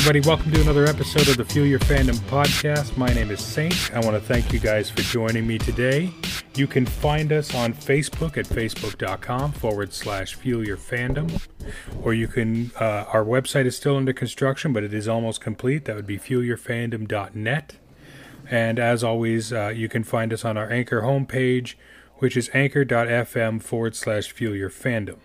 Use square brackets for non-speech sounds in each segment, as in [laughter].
Everybody, welcome to another episode of the Fuel Your Fandom podcast. My name is Saint. I want to thank you guys for joining me today. You can find us on Facebook at facebook.com forward slash Fuel Your Fandom. Or you can, uh, our website is still under construction, but it is almost complete. That would be fuelyourfandom.net. And as always, uh, you can find us on our Anchor homepage, which is anchor.fm forward slash Fuel Your Fandom.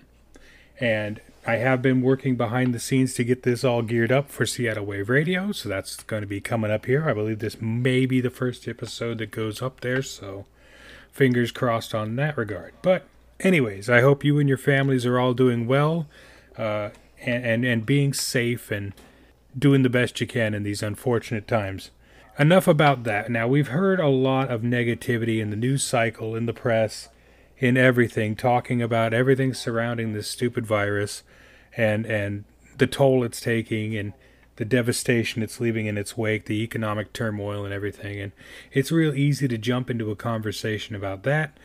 And I have been working behind the scenes to get this all geared up for Seattle Wave Radio, so that's going to be coming up here. I believe this may be the first episode that goes up there, so fingers crossed on that regard. But, anyways, I hope you and your families are all doing well uh, and, and, and being safe and doing the best you can in these unfortunate times. Enough about that. Now, we've heard a lot of negativity in the news cycle, in the press, in everything, talking about everything surrounding this stupid virus and and the toll it's taking and the devastation it's leaving in its wake, the economic turmoil and everything. And it's real easy to jump into a conversation about that,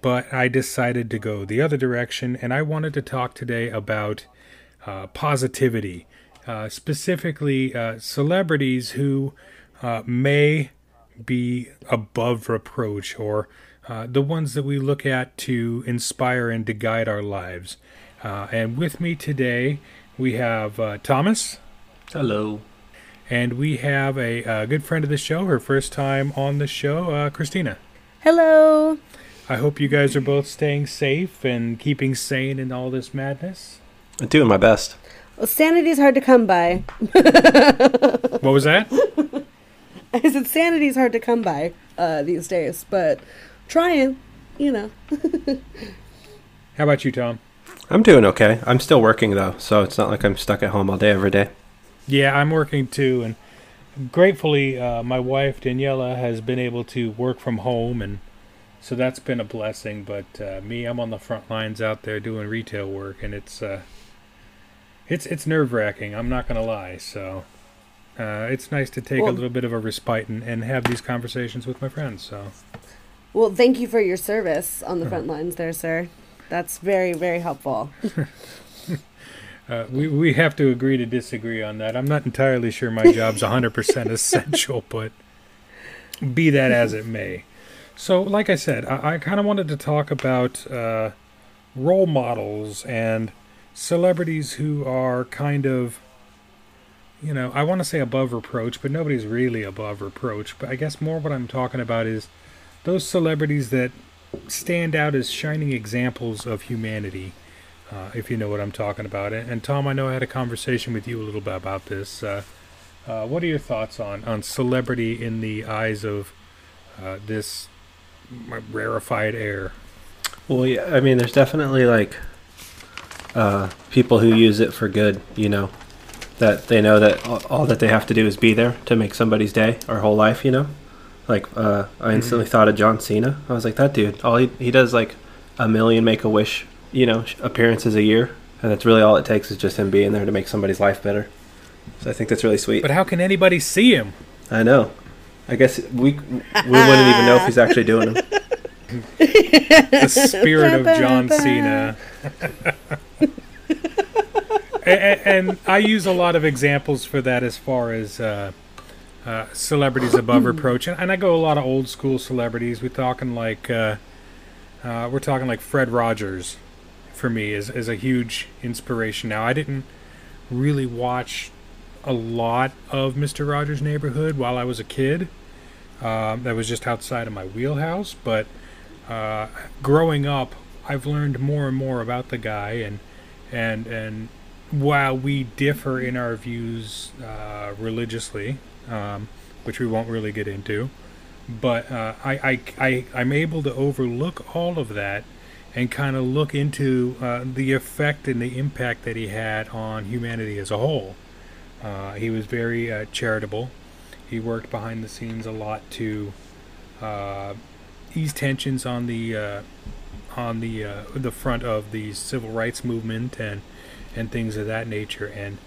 but I decided to go the other direction, and I wanted to talk today about uh, positivity, uh, specifically uh, celebrities who uh, may be above reproach or uh, the ones that we look at to inspire and to guide our lives. Uh, and with me today, we have uh, Thomas. Hello. And we have a, a, good friend of the show, her first time on the show, uh, Christina. Hello. I hope you guys are both staying safe and keeping sane in all this madness. I'm doing my best. Well, sanity is hard to come by. [laughs] what was that? I said sanity is hard to come by uh, these days, but trying, you know. [laughs] How about you, Tom? I'm doing okay. I'm still working though, so it's not like I'm stuck at home all day every day. Yeah, I'm working too, and gratefully, uh, my wife Daniela has been able to work from home, and so that's been a blessing. But uh, me, I'm on the front lines out there doing retail work, and it's uh, it's it's nerve wracking. I'm not gonna lie. So uh, it's nice to take well, a little bit of a respite and, and have these conversations with my friends. So. Well, thank you for your service on the front lines there, sir. That's very, very helpful. [laughs] uh, we, we have to agree to disagree on that. I'm not entirely sure my job's 100% [laughs] essential, but be that as it may. So, like I said, I, I kind of wanted to talk about uh, role models and celebrities who are kind of, you know, I want to say above reproach, but nobody's really above reproach. But I guess more what I'm talking about is those celebrities that stand out as shining examples of humanity, uh, if you know what I'm talking about. And, and, Tom, I know I had a conversation with you a little bit about this. Uh, uh, what are your thoughts on, on celebrity in the eyes of uh, this rarefied air? Well, yeah, I mean, there's definitely like uh, people who use it for good, you know, that they know that all that they have to do is be there to make somebody's day or whole life, you know. Like uh, I instantly mm-hmm. thought of John Cena. I was like, that dude. All he he does like a million Make a Wish, you know, appearances a year, and that's really all it takes is just him being there to make somebody's life better. So I think that's really sweet. But how can anybody see him? I know. I guess we we wouldn't even know if he's actually doing them. [laughs] the spirit of John Cena. [laughs] and, and, I use a lot of examples for that as far as uh, uh, celebrities above [clears throat] reproach, and, and, I go a lot of old school celebrities. We're talking like uh, uh, we're talking like Fred Rogers for me is is a huge inspiration. Now I didn't really watch a lot of Mister Rogers' Neighborhood while I was a kid. Um, that was just outside of my wheelhouse, but uh, growing up, I've learned more and more about the guy, and and and while we differ in our views uh, religiously, um, which we won't really get into. But uh, I, I, I, I'm able to overlook all of that and kind of look into uh, the effect and the impact that he had on humanity as a whole. Uh, he was very uh, charitable. He worked behind the scenes a lot to uh, ease tensions on the uh, on the the front of the civil rights movement and and things of that nature. And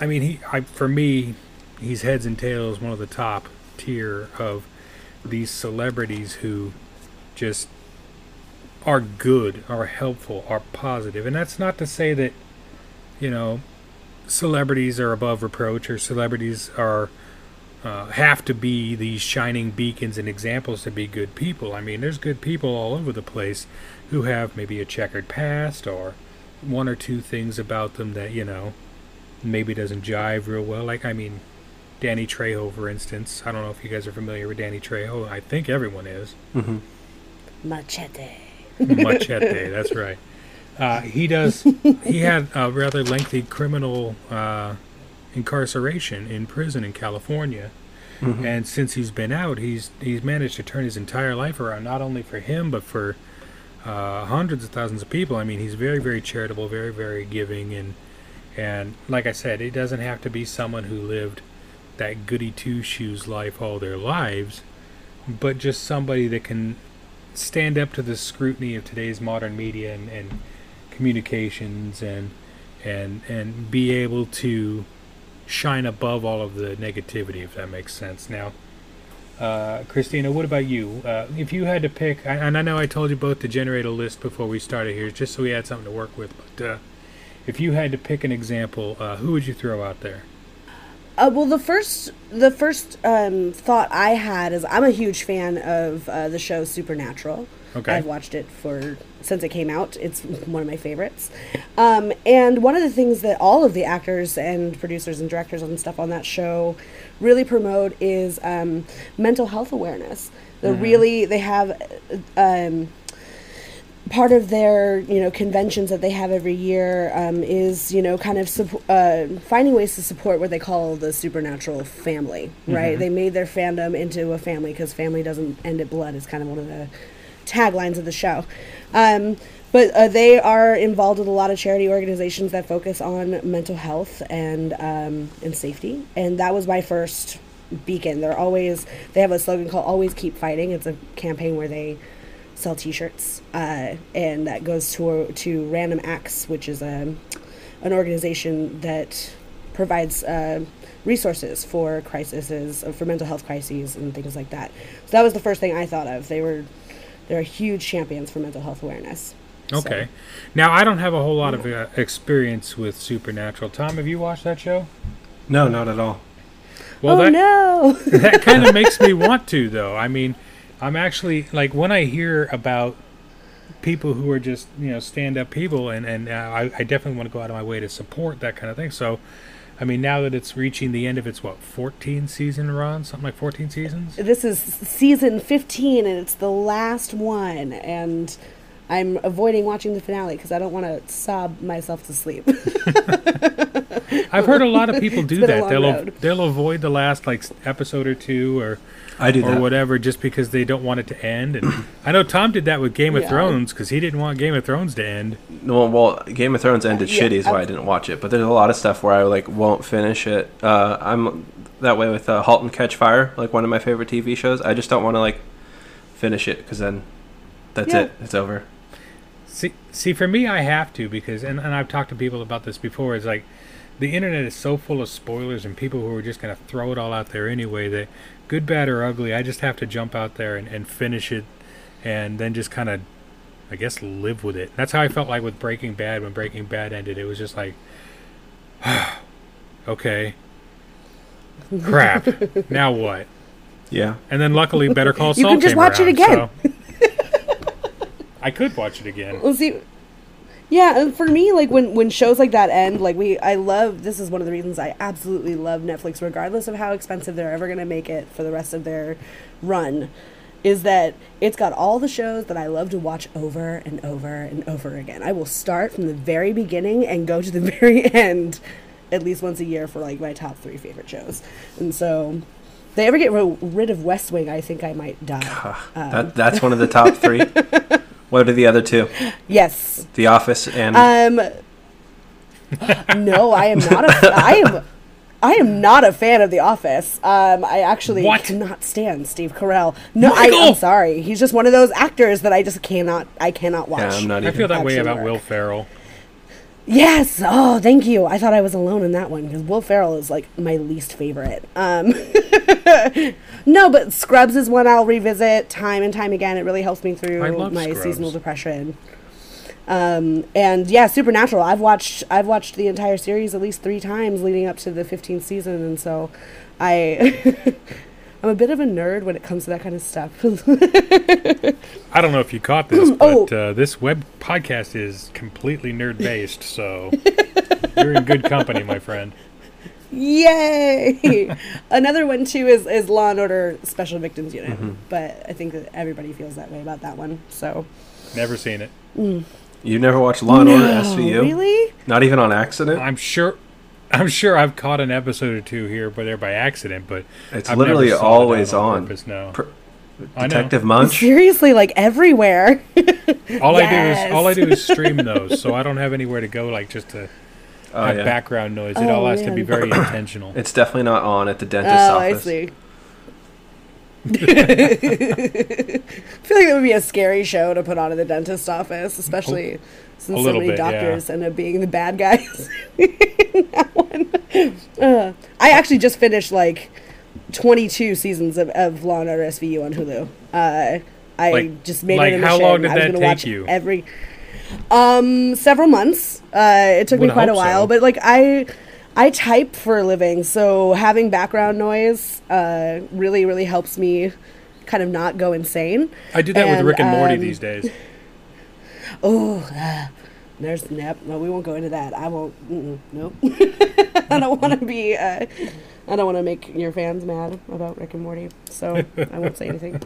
I mean, he I, for me, he's heads and tails one of the top tier of these celebrities who just are good, are helpful, are positive. And that's not to say that, you know, celebrities are above reproach or celebrities are uh, have to be these shining beacons and examples to be good people. I mean, there's good people all over the place who have maybe a checkered past or one or two things about them that you know maybe doesn't jive real well. Like I mean, Danny Trejo, for instance. I don't know if you guys are familiar with Danny Trejo. I think everyone is. Mm-hmm. Machete. Machete. that's right. [laughs] Uh, he does. He had a rather lengthy criminal uh, incarceration in prison in California, Mhm. and since he's been out, he's he's managed to turn his entire life around. Not only for him, but for uh, hundreds of thousands of people. I mean, he's very, very charitable, very, very giving, and and like I said, it doesn't have to be someone who lived that goody two shoes life all their lives, but just somebody that can stand up to the scrutiny of today's modern media and, and communications and and and be able to shine above all of the negativity if that makes sense now uh, Christina, what about you? Uh, if you had to pick, and I know I told you both to generate a list before we started here, just so we had something to work with. But uh, if you had to pick an example, uh, who would you throw out there? Uh, well, the first the first um, thought I had is I'm a huge fan of uh, the show Supernatural. Okay. I've watched it for since it came out. It's [laughs] one of my favorites. Um, and one of the things that all of the actors and producers and directors and stuff on that show really promote is um, mental health awareness. They really they have um, part of their you know conventions that they have every year um, is you know kind of suppo- uh, finding ways to support what they call the supernatural family right? They made their fandom into a family because family doesn't end at blood is kind of one of the taglines of the show. Um, but uh, they are involved with a lot of charity organizations that focus on mental health and um, and safety. And that was my first beacon. They're always they have a slogan called always keep fighting. It's a campaign where they sell T-shirts, uh, and that goes to to Random Acts, which is a an organization that provides uh, resources for crises, uh, for mental health crises, and things like that. So that was the first thing I thought of. They were they're huge champions for mental health awareness. So- Okay. Now, I don't have a whole lot of uh, experience with Supernatural. Tom, have you watched that show? No, not at all. Well, oh that, no! [laughs] that kind of [laughs] makes me want to, though. I mean, I'm actually like when I hear about people who are just you know stand up people, and and uh, I, I definitely want to go out of my way to support that kind of thing. So, I mean, now that it's reaching the end of its what 14 season run, something like 14 seasons. this is season 15, and it's the last one, and. I'm avoiding watching the finale because I don't want to sob myself to sleep. [laughs] I've heard a lot of people do that. They'll they'll avoid the last like episode or two or I do that. or that. whatever just because they don't want it to end. And [clears throat] I know Tom did that with Game of Yeah. Thrones because he didn't want Game of Thrones to end. Well, well, Game of Thrones ended Yeah, shitty, is why I didn't watch it. But there's a lot of stuff where I like won't finish it. Uh, I'm that way with uh, *Halt and Catch Fire*, like one of my favorite TV shows. I just don't want to like finish it because then that's Yeah. it. It's over. See, see, for me, I have to because, and, and I've talked to people about this before. Is like the internet is so full of spoilers and people who are just going to throw it all out there anyway. That good, bad, or ugly, I just have to jump out there and, and finish it, and then just kind of, I guess, live with it. That's how I felt like with Breaking Bad when Breaking Bad ended. It was just like, [sighs] okay, crap. [laughs] now what? Yeah. And then luckily, Better Call Saul. You Saul can just came watch it again. so- I could watch it again. Well, see, yeah, and for me, like when when shows like that end, like we, I love. This is one of the reasons I absolutely love Netflix, regardless of how expensive they're ever going to make it for the rest of their run. Is that it's got all the shows that I love to watch over and over and over again. I will start from the very beginning and go to the [laughs] very end, at least once a year for like my top three favorite shows. And so, if they ever get rid of West Wing, I think I might die. [laughs] Um, that that's one of the top three. [laughs] what are the other two? Yes, The Office and Um, no, I am not a. I am. I am not a fan of The Office. Um, I actually What? cannot stand Steve Carell. No, I, Michael! I'm sorry. He's just one of those actors that I just cannot. I cannot watch. yeah, I'm not I feel that way about work. Will Ferrell. Yes. Oh, thank you. I thought I was alone in that one because Will Ferrell is like my least favorite. Um, [laughs] no, but Scrubs is one I'll revisit time and time again. It really helps me through my Scrubs. seasonal depression. Um, and yeah, Supernatural. I've watched I've watched the entire series at least three times leading up to the 15th season, and so I [laughs] I'm a bit of a nerd when it comes to that kind of stuff. [laughs] I don't know if you caught this, [clears throat] but Oh. uh, this web podcast is completely nerd based, so you're in good company, my friend. Yay! [laughs] Another one too is is Law and Order Special Victims Unit, mm-hmm. but I think that everybody feels that way about that one. So Never seen it. Mm. You never watched Law and Order No, SVU? Really? Not even on accident. I'm sure. I'm sure I've caught an episode or two here, but they're by accident. But It's I've literally never sought it always out on. Purpose, no, Pr- Detective Munch. Seriously, like everywhere. [laughs] all I do is all I do is stream [laughs] those, so I don't have anywhere to go, like just to Oh, have yeah. background noise. It Oh, all has to be very [coughs] intentional. It's definitely not on at the dentist's office. Oh, I see. I [laughs] feel like it would be a scary show to put on at the dentist office, especially since so many bit, yeah. doctors end up being the bad guys in [laughs] that one. Uh, I actually just finished like 22 seasons of, of Law and Order SVU on Hulu. Uh, I Like- just made like it a how long did I was that gonna take watch you? Every um several months. Uh, it took me quite a while, so. but like I I type for a living, so having background noise uh, really really helps me kind of not go insane. I do that with Rick and Morty um, these days. [laughs] Oh, ah, there's nope. No, we won't go into that. I won't. Nope. [laughs] I don't want to be. Uh, I don't want to make your fans mad about Rick and Morty, so I won't say anything.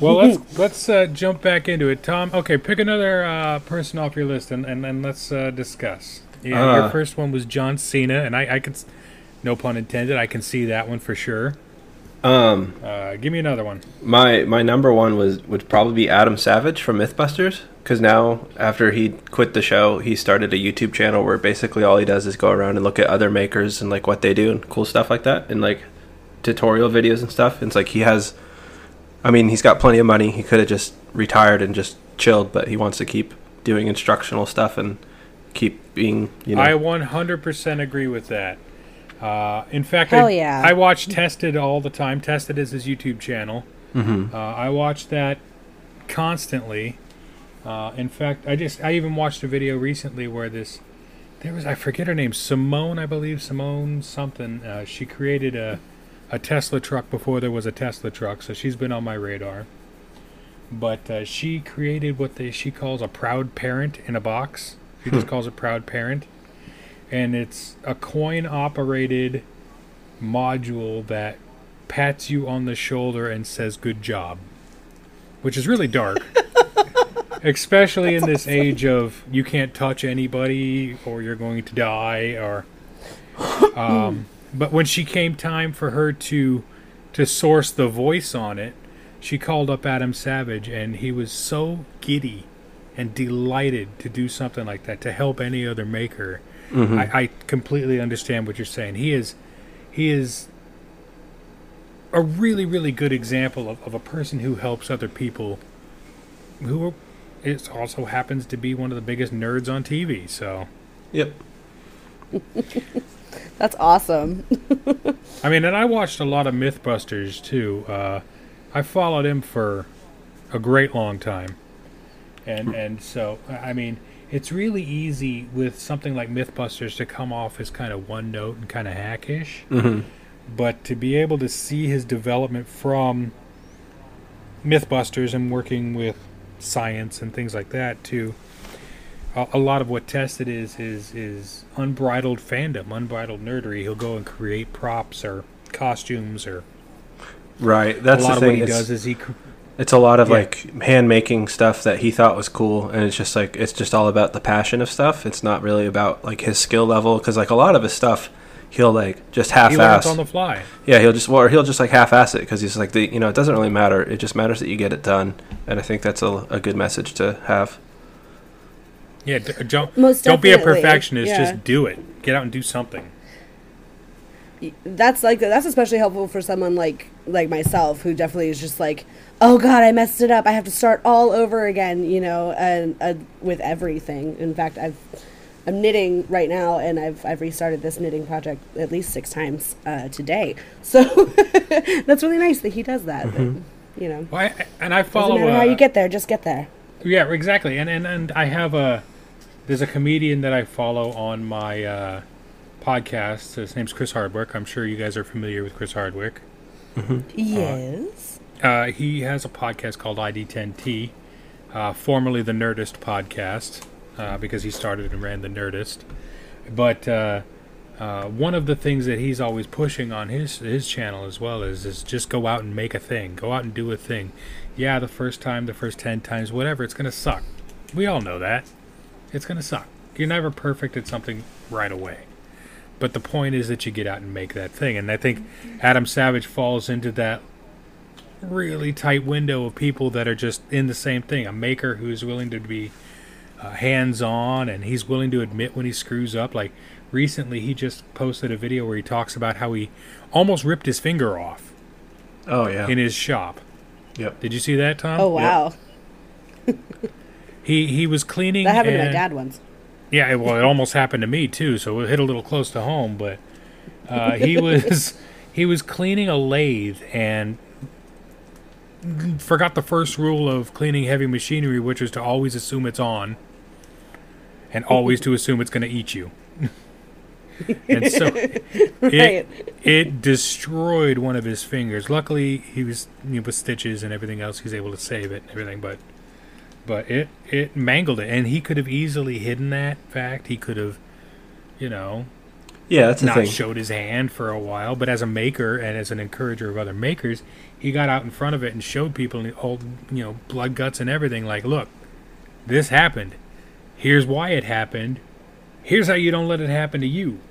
Well, let's let's uh, jump back into it, Tom. Okay, pick another uh, person off your list, and and, and let's uh, discuss. Yeah, Uh. your first one was John Cena, and I, I can, no pun intended, I can see that one for sure. Um, Uh, give me another one. my my number one was would probably be Adam Savage from MythBusters because now after he quit the show, he started a YouTube channel where basically all he does is go around and look at other makers and like what they do and cool stuff like that and like tutorial videos and stuff. And it's like he has, I mean, he's got plenty of money. He could have just retired and just chilled, but he wants to keep doing instructional stuff and keep being you know. I 100% agree with that. Uh, in fact, Hell I, yeah. I watch Tested all the time. Tested is his YouTube channel. Mhm. Uh, I watch that constantly. Uh, in fact, I just I even watched a video recently where this there was I forget her name Simone I believe Simone something. Uh, she created a a Tesla truck before there was a Tesla truck, so she's been on my radar. But uh, she created what they she calls a proud parent in a box. She just calls it proud parent, and it's a coin operated module that pats you on the shoulder and says good job which is really dark [laughs] especially in this age of you can't touch anybody or you're going to die or [clears throat] um, but when she came time for her to to source the voice on it she called up adam savage and he was so giddy and delighted to do something like that to help any other maker. Mm-hmm. I, I completely understand what you're saying. He is he is a really really good example of, of a person who helps other people who are, it also happens to be one of the biggest nerds on TV so. Yep. [laughs] That's awesome. I mean and I watched a lot of Mythbusters too. Uh, I followed him for a great long time. And and so I I mean it's really easy with something like Mythbusters to come off as kind of one note and kind of hackish. Hmm but to be able to see his development from Mythbusters and working with science and things like that to a, a lot of what tested is is is unbridled fandom, unbridled nerdery. He'll go and create props or costumes or Right. That's a lot the of thing. what he it's, does is he it's a lot of Yeah. like hand making stuff that he thought was cool, and it's just like it's just all about the passion of stuff. It's not really about like his skill level because like a lot of his stuff, he'll like just half he on the fly. yeah, he'll just well, or he'll just like half ass it because he's like the you know it doesn't really matter. It just matters that you get it done, and I think that's a, a good message to have. Yeah, don't Most don't be a perfectionist. yeah. Just do it. Get out and do something. that's like that's especially helpful for someone like like myself who definitely is just like oh god i messed it up i have to start all over again you know and uh, with everything in fact i've i'm knitting right now and i've i've restarted this knitting project at least six times uh, today [laughs] so [laughs] that's really nice that he does that but, you know Well, I, and I follow. matter how uh, you get there just get there Yeah, exactly. And and and I have a there's a comedian that I follow on my uh, podcast. His name's Chris Hardwick. I'm sure you guys are familiar with Chris Hardwick. Yes. Uh, he has a podcast called ID10T, uh, formerly the Nerdist podcast, uh, because he started and ran the Nerdist. But uh, uh, one of the things that he's always pushing on his his channel as well is is just go out and make a thing, go out and do a thing. Yeah, the first time, the first ten times, whatever, it's gonna suck. We all know that. It's gonna suck. You're never perfect at something right away. But the point is that you get out and make that thing, and I think Adam Savage falls into that really tight window of people that are just in the same thing. A maker who's willing to be uh, hands on and he's willing to admit when he screws up. Like recently, he just posted a video where he talks about how he almost ripped his finger off Oh yeah. in his shop. yep. Did you see that, Tom? Oh wow, [laughs] He he was cleaning. that happened to my dad once. Yeah, it- well, it almost happened to me too, so it hit a little close to home. But uh, he [laughs] was he was cleaning a lathe and forgot the first rule of cleaning heavy machinery, which is to always assume it's on, and always to assume it's going to eat you. [laughs] and so it Right. it destroyed one of his fingers. Luckily, he was you know, with stitches and everything else. He's able to save it and everything, but but it it mangled it, and he could have easily hidden that fact. He could have, you know, Yeah, that's not thing. showed his hand for a while. But as a maker and as an encourager of other makers, he got out in front of it and showed people in the old, you know, blood guts and everything. Like, look, this happened. Here's why it happened. Here's how you don't let it happen to you.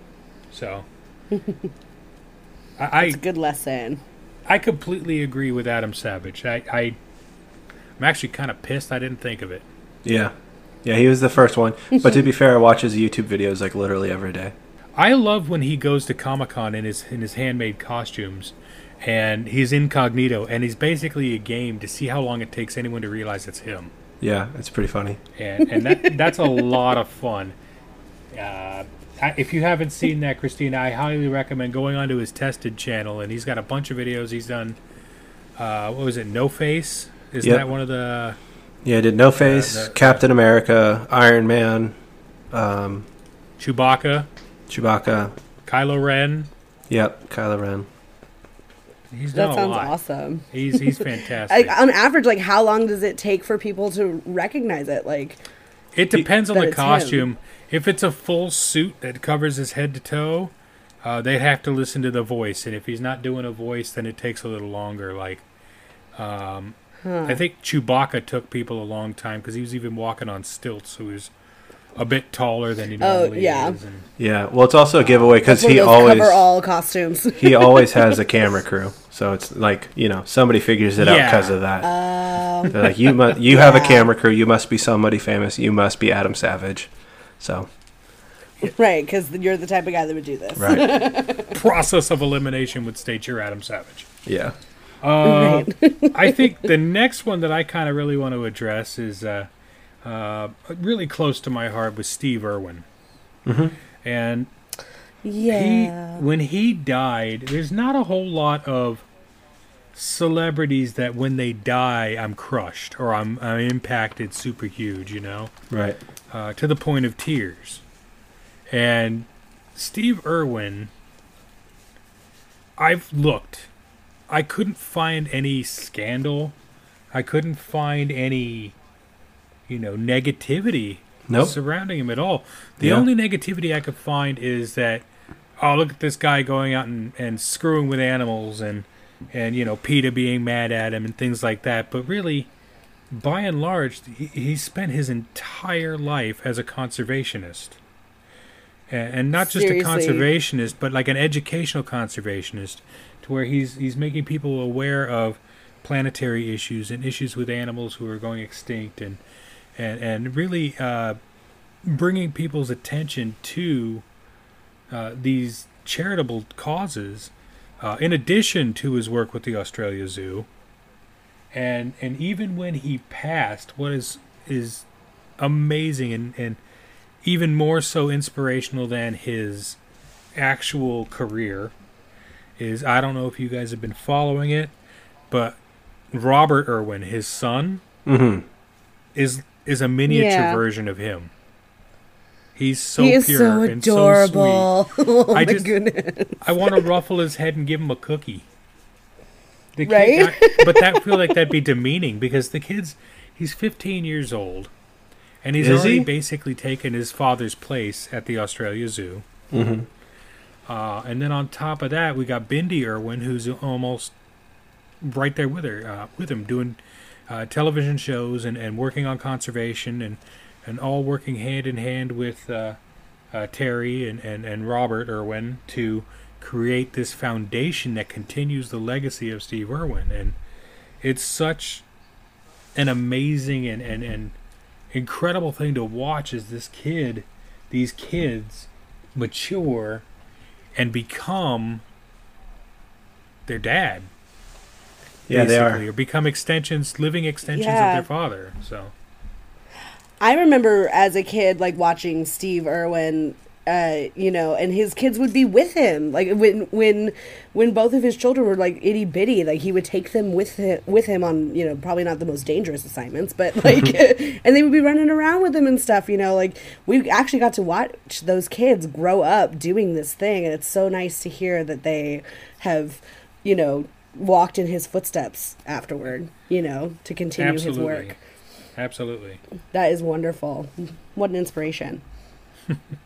So, [laughs] I, It's a good lesson. I completely agree with Adam Savage. I, I I'm actually kind of pissed I didn't think of it. Yeah. Yeah, he was the first one. [laughs] But to be fair, I watch his YouTube videos like literally every day. I love when he goes to Comic Con in his in his handmade costumes, and he's incognito, and he's basically a game to see how long it takes anyone to realize it's him, Yeah, it's pretty funny. and and that [laughs] that's a lot of fun. Uh, if you haven't seen that, Christina, I highly recommend going onto his tested channel, and he's got a bunch of videos. He's done. Uh, what was it? No Face. Isn't Yep. that one of the? Yeah, did No Face, the- Captain America, Iron Man, um, Chewbacca, Chewbacca. Kylo Ren. Yep, Kylo Ren. He's done That a sounds lot. awesome. He's he's [laughs] fantastic. Like on average, like how long does it take for people to recognize it? Like, It depends on the it's him. costume. If it's a full suit that covers his head to toe, uh, they'd have to listen to the voice. And if he's not doing a voice, then it takes a little longer. Like, um, I think Chewbacca took people a long time because he was even walking on stilts, so he was a bit taller than he Oh, normally yeah. is. And Yeah, well, it's also a giveaway because he always cover all costumes. [laughs] he always has a camera crew. So it's like you know somebody figures it out because of that. Um, They're like you must you have a camera crew. You must be somebody famous. You must be Adam Savage. So right, because you're the type of guy that would do this. right, [laughs] process of elimination would state you're Adam Savage. yeah, Uh, [laughs] I think the next one that I kind of really want to address is uh, uh, really close to my heart was Steve Irwin. And Yeah. he, when he died, there's not a whole lot of celebrities that when they die, I'm crushed or I'm, I'm impacted super huge, you know, right. uh, to the point of tears. And Steve Irwin, I've looked. I couldn't find any scandal. I couldn't find any, you know, negativity Nope. surrounding him at all. The Yeah. only negativity I could find is that, oh, look at this guy going out and, and screwing with animals and, and, you know, PETA being mad at him and things like that. But really, by and large, he, he spent his entire life as a conservationist. And, and not just Seriously. a conservationist, but like an educational conservationist, to where he's he's making people aware of planetary issues and issues with animals who are going extinct, and and and really uh, bringing people's attention to uh, these charitable causes. Uh, in addition to his work with the Australia Zoo, and and even when he passed, what is is amazing and, and even more so inspirational than his actual career is I don't know if you guys have been following it, but Robert Irwin, his son, Mm-hmm. is is a miniature Yeah. version of him. He's so he is pure so and adorable. [laughs] oh I my just- goodness. I want to ruffle his head and give him a cookie. The kid- Right? I- but that feel like that'd be demeaning because the kid's he's 15 years old, and he's Is already he? basically taken his father's place at the Australia Zoo. Mm-hmm. Uh, and then on top of that, we got Bindi Irwin, who's almost right there with her, uh, with him, doing uh, television shows and, and working on conservation and, and all working hand in hand with uh, uh, Terri and, and, and Robert Irwin to create this foundation that continues the legacy of Steve Irwin. And it's such an amazing and, and, and incredible thing to watch as this kid, these kids mature and become their dad. Yeah, they are. Or become extensions, living extensions Yeah. of their father. So I remember as a kid, like watching Steve Irwin, uh, you know, and his kids would be with him. Like when when when both of his children were like itty bitty, like he would take them with him, with him on you know probably not the most dangerous assignments, but [laughs] like, [laughs] and they would be running around with him and stuff. You know, like we actually got to watch those kids grow up doing this thing, and it's so nice to hear that they have, you know. Walked in his footsteps afterward, you know, to continue absolutely, his work. absolutely. That is wonderful. What an inspiration. [laughs]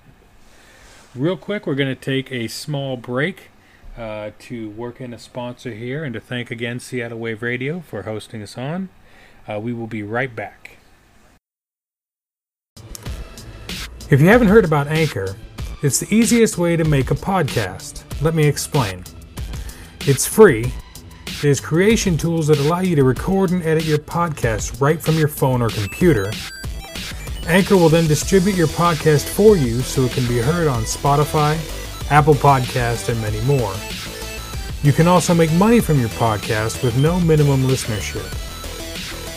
Real quick, we're going to take a small break uh, to work in a sponsor here and to thank again Seattle Wave Radio for hosting us on. Uh, we will be right back. If you haven't heard about Anchor, it's the easiest way to make a podcast. Let me explain. It's free. There's creation tools that allow you to record and edit your podcast right from your phone or computer. Anchor will then distribute your podcast for you so it can be heard on Spotify, Apple Podcast, and many more. You can also make money from your podcast with no minimum listenership.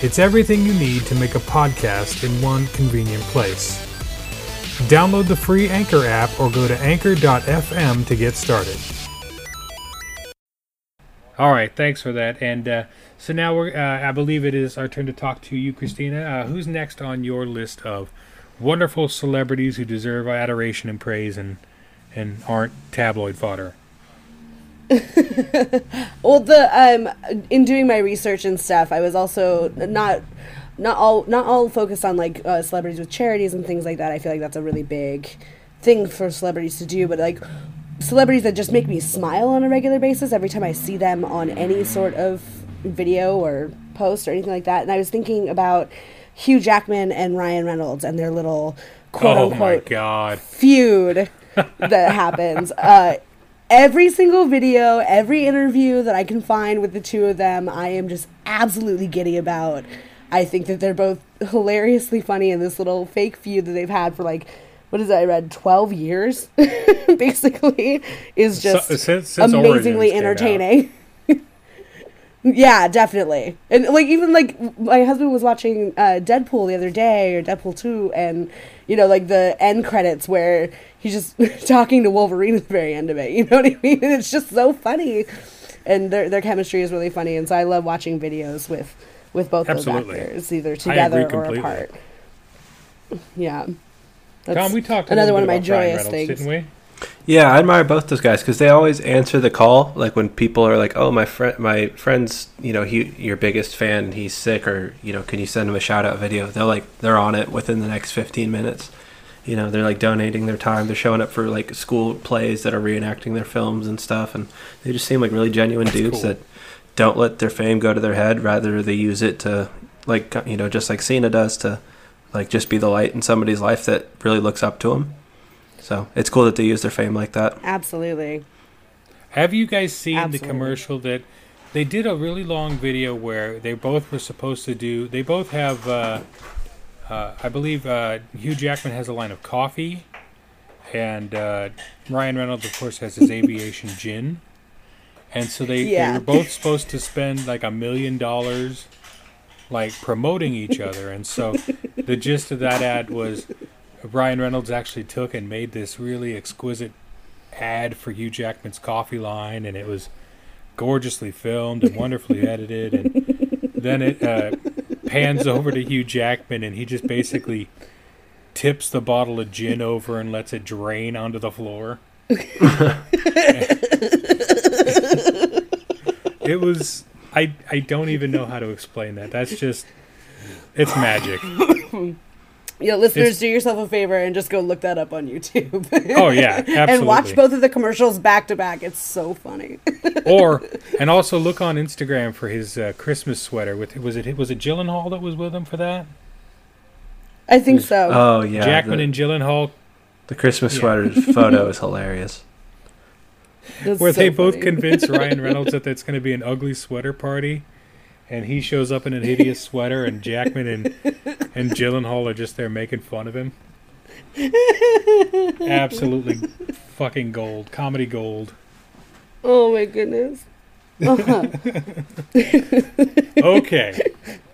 It's everything you need to make a podcast in one convenient place. Download the free Anchor app or go to anchor.fm to get started. All right, thanks for that. And uh, so now we're, uh, I believe it is our turn to talk to you, Christina. Uh, who's next on your list of wonderful celebrities who deserve adoration and praise and and aren't tabloid fodder? [laughs] Well, the um, in doing my research and stuff, I was also not not all not all focused on like uh, celebrities with charities and things like that. I feel like that's a really big thing for celebrities to do, but like celebrities that just make me smile on a regular basis every time I see them on any sort of video or post or anything like that. And I was thinking about Hugh Jackman and Ryan Reynolds and their little quote oh unquote God! feud that [laughs] happens. Uh, every single video, every interview that I can find with the two of them, I am just absolutely giddy about. I think that they're both hilariously funny in this little fake feud that they've had for like, what is it? I read twelve years, [laughs] basically, is So- just since- since amazingly entertaining. [laughs] Yeah, definitely. And like even like my husband was watching uh, Deadpool the other day or Deadpool 2 and you know like the end credits where he's just [laughs] talking to Wolverine at the very end of it. You know what I mean? And it's just so funny. And their their chemistry is really funny and so I love watching videos with with both Absolutely. those actors either together or apart. Yeah. Tom, That's we talked a another one bit of my about Ryan joyous Reynolds, things. didn't we? Yeah, I admire both those guys because they always answer the call. Like when people are like, "Oh, my friend, my friend's, you know, he your biggest fan, he's sick, or you know, can you send him a shout out video?" They're like, they're on it within the next fifteen minutes. You know, they're like donating their time. They're showing up for like school plays that are reenacting their films and stuff, and they just seem like really genuine dudes cool. that don't let their fame go to their head. Rather, they use it to, like, you know, just like Cena does to, like, just be the light in somebody's life that really looks up to them. So it's cool that they use their fame like that. Absolutely. Have you guys seen Absolutely. the commercial that they did a really long video where they both were supposed to do? They both have, uh, uh, I believe, uh, Hugh Jackman has a line of coffee, and uh, Ryan Reynolds, of course, has his [laughs] aviation gin. And so they, Yeah. they were both supposed to spend like a million dollars, like promoting each [laughs] other. And so the gist of that ad was Ryan Reynolds actually took and made this really exquisite ad for Hugh Jackman's coffee line, and it was gorgeously filmed and wonderfully [laughs] edited. And then it uh, pans over to Hugh Jackman, and he just basically tips the bottle of gin over and lets it drain onto the floor. [laughs] it was. I I don't even know how to explain that. That's just. It's magic. [laughs] Yeah, listeners, It's- do yourself a favor and just go look that up on YouTube. Oh yeah, absolutely. [laughs] and watch both of the commercials back to back. It's so funny. [laughs] or and also look on Instagram for his uh, Christmas sweater. With was it was it Gyllenhaal that was with him for that? I think so. Oh yeah, Jackman the, and Gyllenhaal, the Christmas Yeah. sweater photo is hilarious. It's where so they both funny. convince [laughs] Ryan Reynolds that it's going to be an ugly sweater party, and he shows up in a hideous sweater, and Jackman and and Gyllenhaal are just there making fun of him. Absolutely, fucking gold, comedy gold. Oh my goodness. Uh-huh. [laughs] Okay,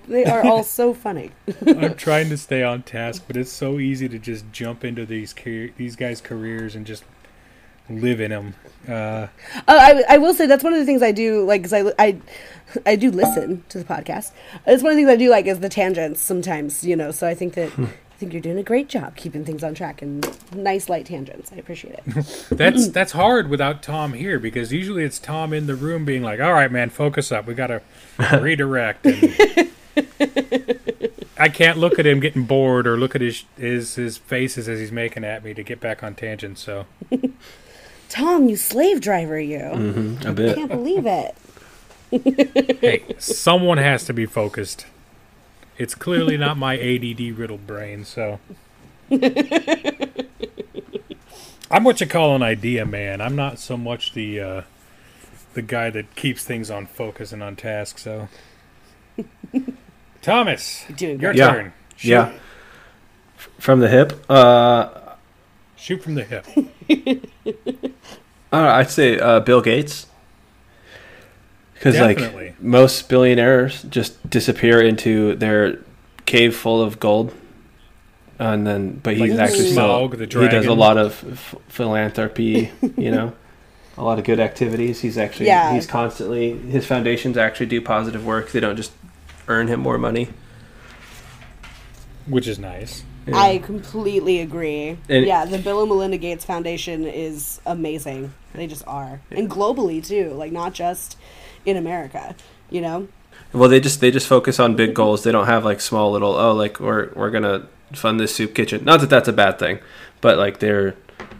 They are all so funny. [laughs] I'm trying to stay on task, but it's so easy to just jump into these car- these guys' careers and just live in them. Uh, Oh, I, I will say that's one of the things I do like because I, I I do listen to the podcast. It's one of the things I do like is the tangents sometimes, you know. So I think that I think you're doing a great job keeping things on track and nice light tangents. I appreciate it. [laughs] That's that's hard without Tom here because usually it's Tom in the room being like, "All right, man, focus up. We got to [laughs] redirect." And [laughs] I can't look at him getting bored or look at his his his faces as he's making at me to get back on tangent. So Tom, you slave driver, you! hmm a I bit. can't believe it. hey, someone has to be focused. It's clearly not my ADD riddled brain. So I'm what you call an idea man. I'm not so much the uh, the guy that keeps things on focus and on task. So Thomas, your. Yeah. turn. Shoot, Yeah. From the hip, uh, shoot from the hip. I don't know, I'd say uh, Bill Gates. Because like most billionaires just disappear into their cave full of gold, and then but he's Like actually Smaug, still the he does a lot of f- philanthropy. you know, a lot of good activities. He's actually Yeah. he's constantly his foundations actually do positive work. They don't just earn him more money. which is nice. Yeah. I completely agree. And- yeah, the Bill and Melinda Gates Foundation is amazing. They just are, and globally too. Like not just in America. You know. Well, they just they just focus on big goals. They don't have like small little oh like we're we're gonna fund this soup kitchen. Not that that's a bad thing, but like they're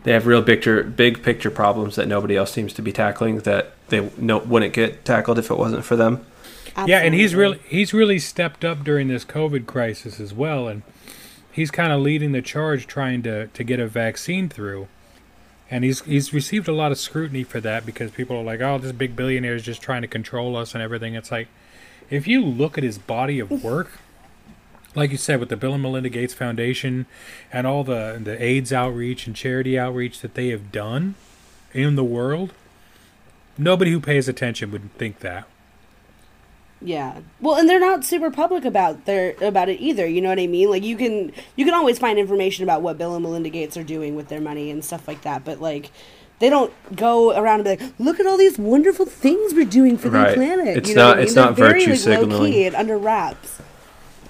they have real picture big picture problems that nobody else seems to be tackling that they no, wouldn't get tackled if it wasn't for them. Yeah, and he's really he's really stepped up during this COVID crisis as well, and he's kind of leading the charge trying to to get a vaccine through. And he's he's received a lot of scrutiny for that because people are like, "Oh, this big billionaire is just trying to control us and everything." It's like, if you look at his body of work, like you said, with the Bill and Melinda Gates Foundation and all the the AIDS outreach and charity outreach that they have done in the world, nobody who pays attention would think that. Yeah. Well, and they're not super public about their about it either. You know what I mean? Like you can you can always find information about what Bill and Melinda Gates are doing with their money and stuff like that, but like they don't go around and be like, "Look at all these wonderful things we're doing for Right. the planet." It's you know not- I mean? it's They're not very, virtue like, signaling. and under wraps.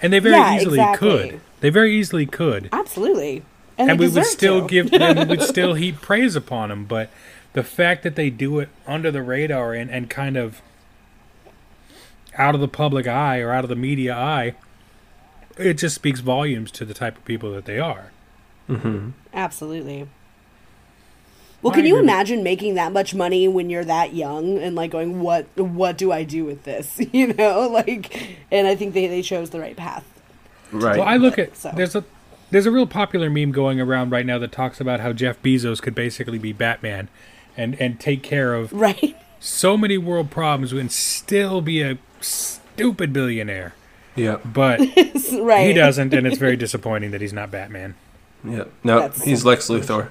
And they very Yeah, easily exactly. could. They very easily could. Absolutely. And, And, we would still to. give them we would [laughs] still heap praise upon them, but the fact that they do it under the radar and, and kind of out of the public eye or out of the media eye, it just speaks volumes to the type of people that they are. hmm Absolutely. Well, can you imagine making that much money when you're that young and like going, "What what do I do with this?" [laughs] You know, like and I think they they chose the right path. Right. Well, I look at So- there's a there's a real popular meme going around right now that talks about how Jeff Bezos could basically be Batman and and take care of Right? [laughs] so many world problems and still be a stupid billionaire. yeah. But [laughs] right. he doesn't, and it's very disappointing that he's not Batman. Yeah. No, That's he's Lex Luthor.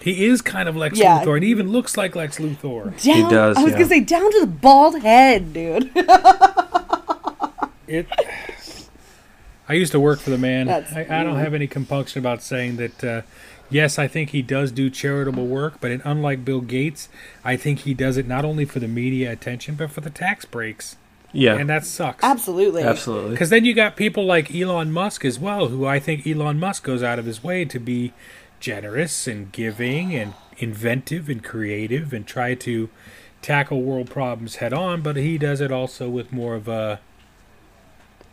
He is kind of Lex Yeah. Luthor, and he even looks like Lex Luthor. Down, does, I was yeah. gonna say down to the bald head, dude. It. I used to work for the man. I, I don't have any compunction about saying that. Uh, yes, I think he does do charitable work, but unlike Bill Gates, I think he does it not only for the media attention but for the tax breaks. Yeah. and that sucks. Absolutely. Absolutely. Because then you got people like Elon Musk as well, who I think Elon Musk goes out of his way to be generous and giving and inventive and creative and try to tackle world problems head on, but he does it also with more of a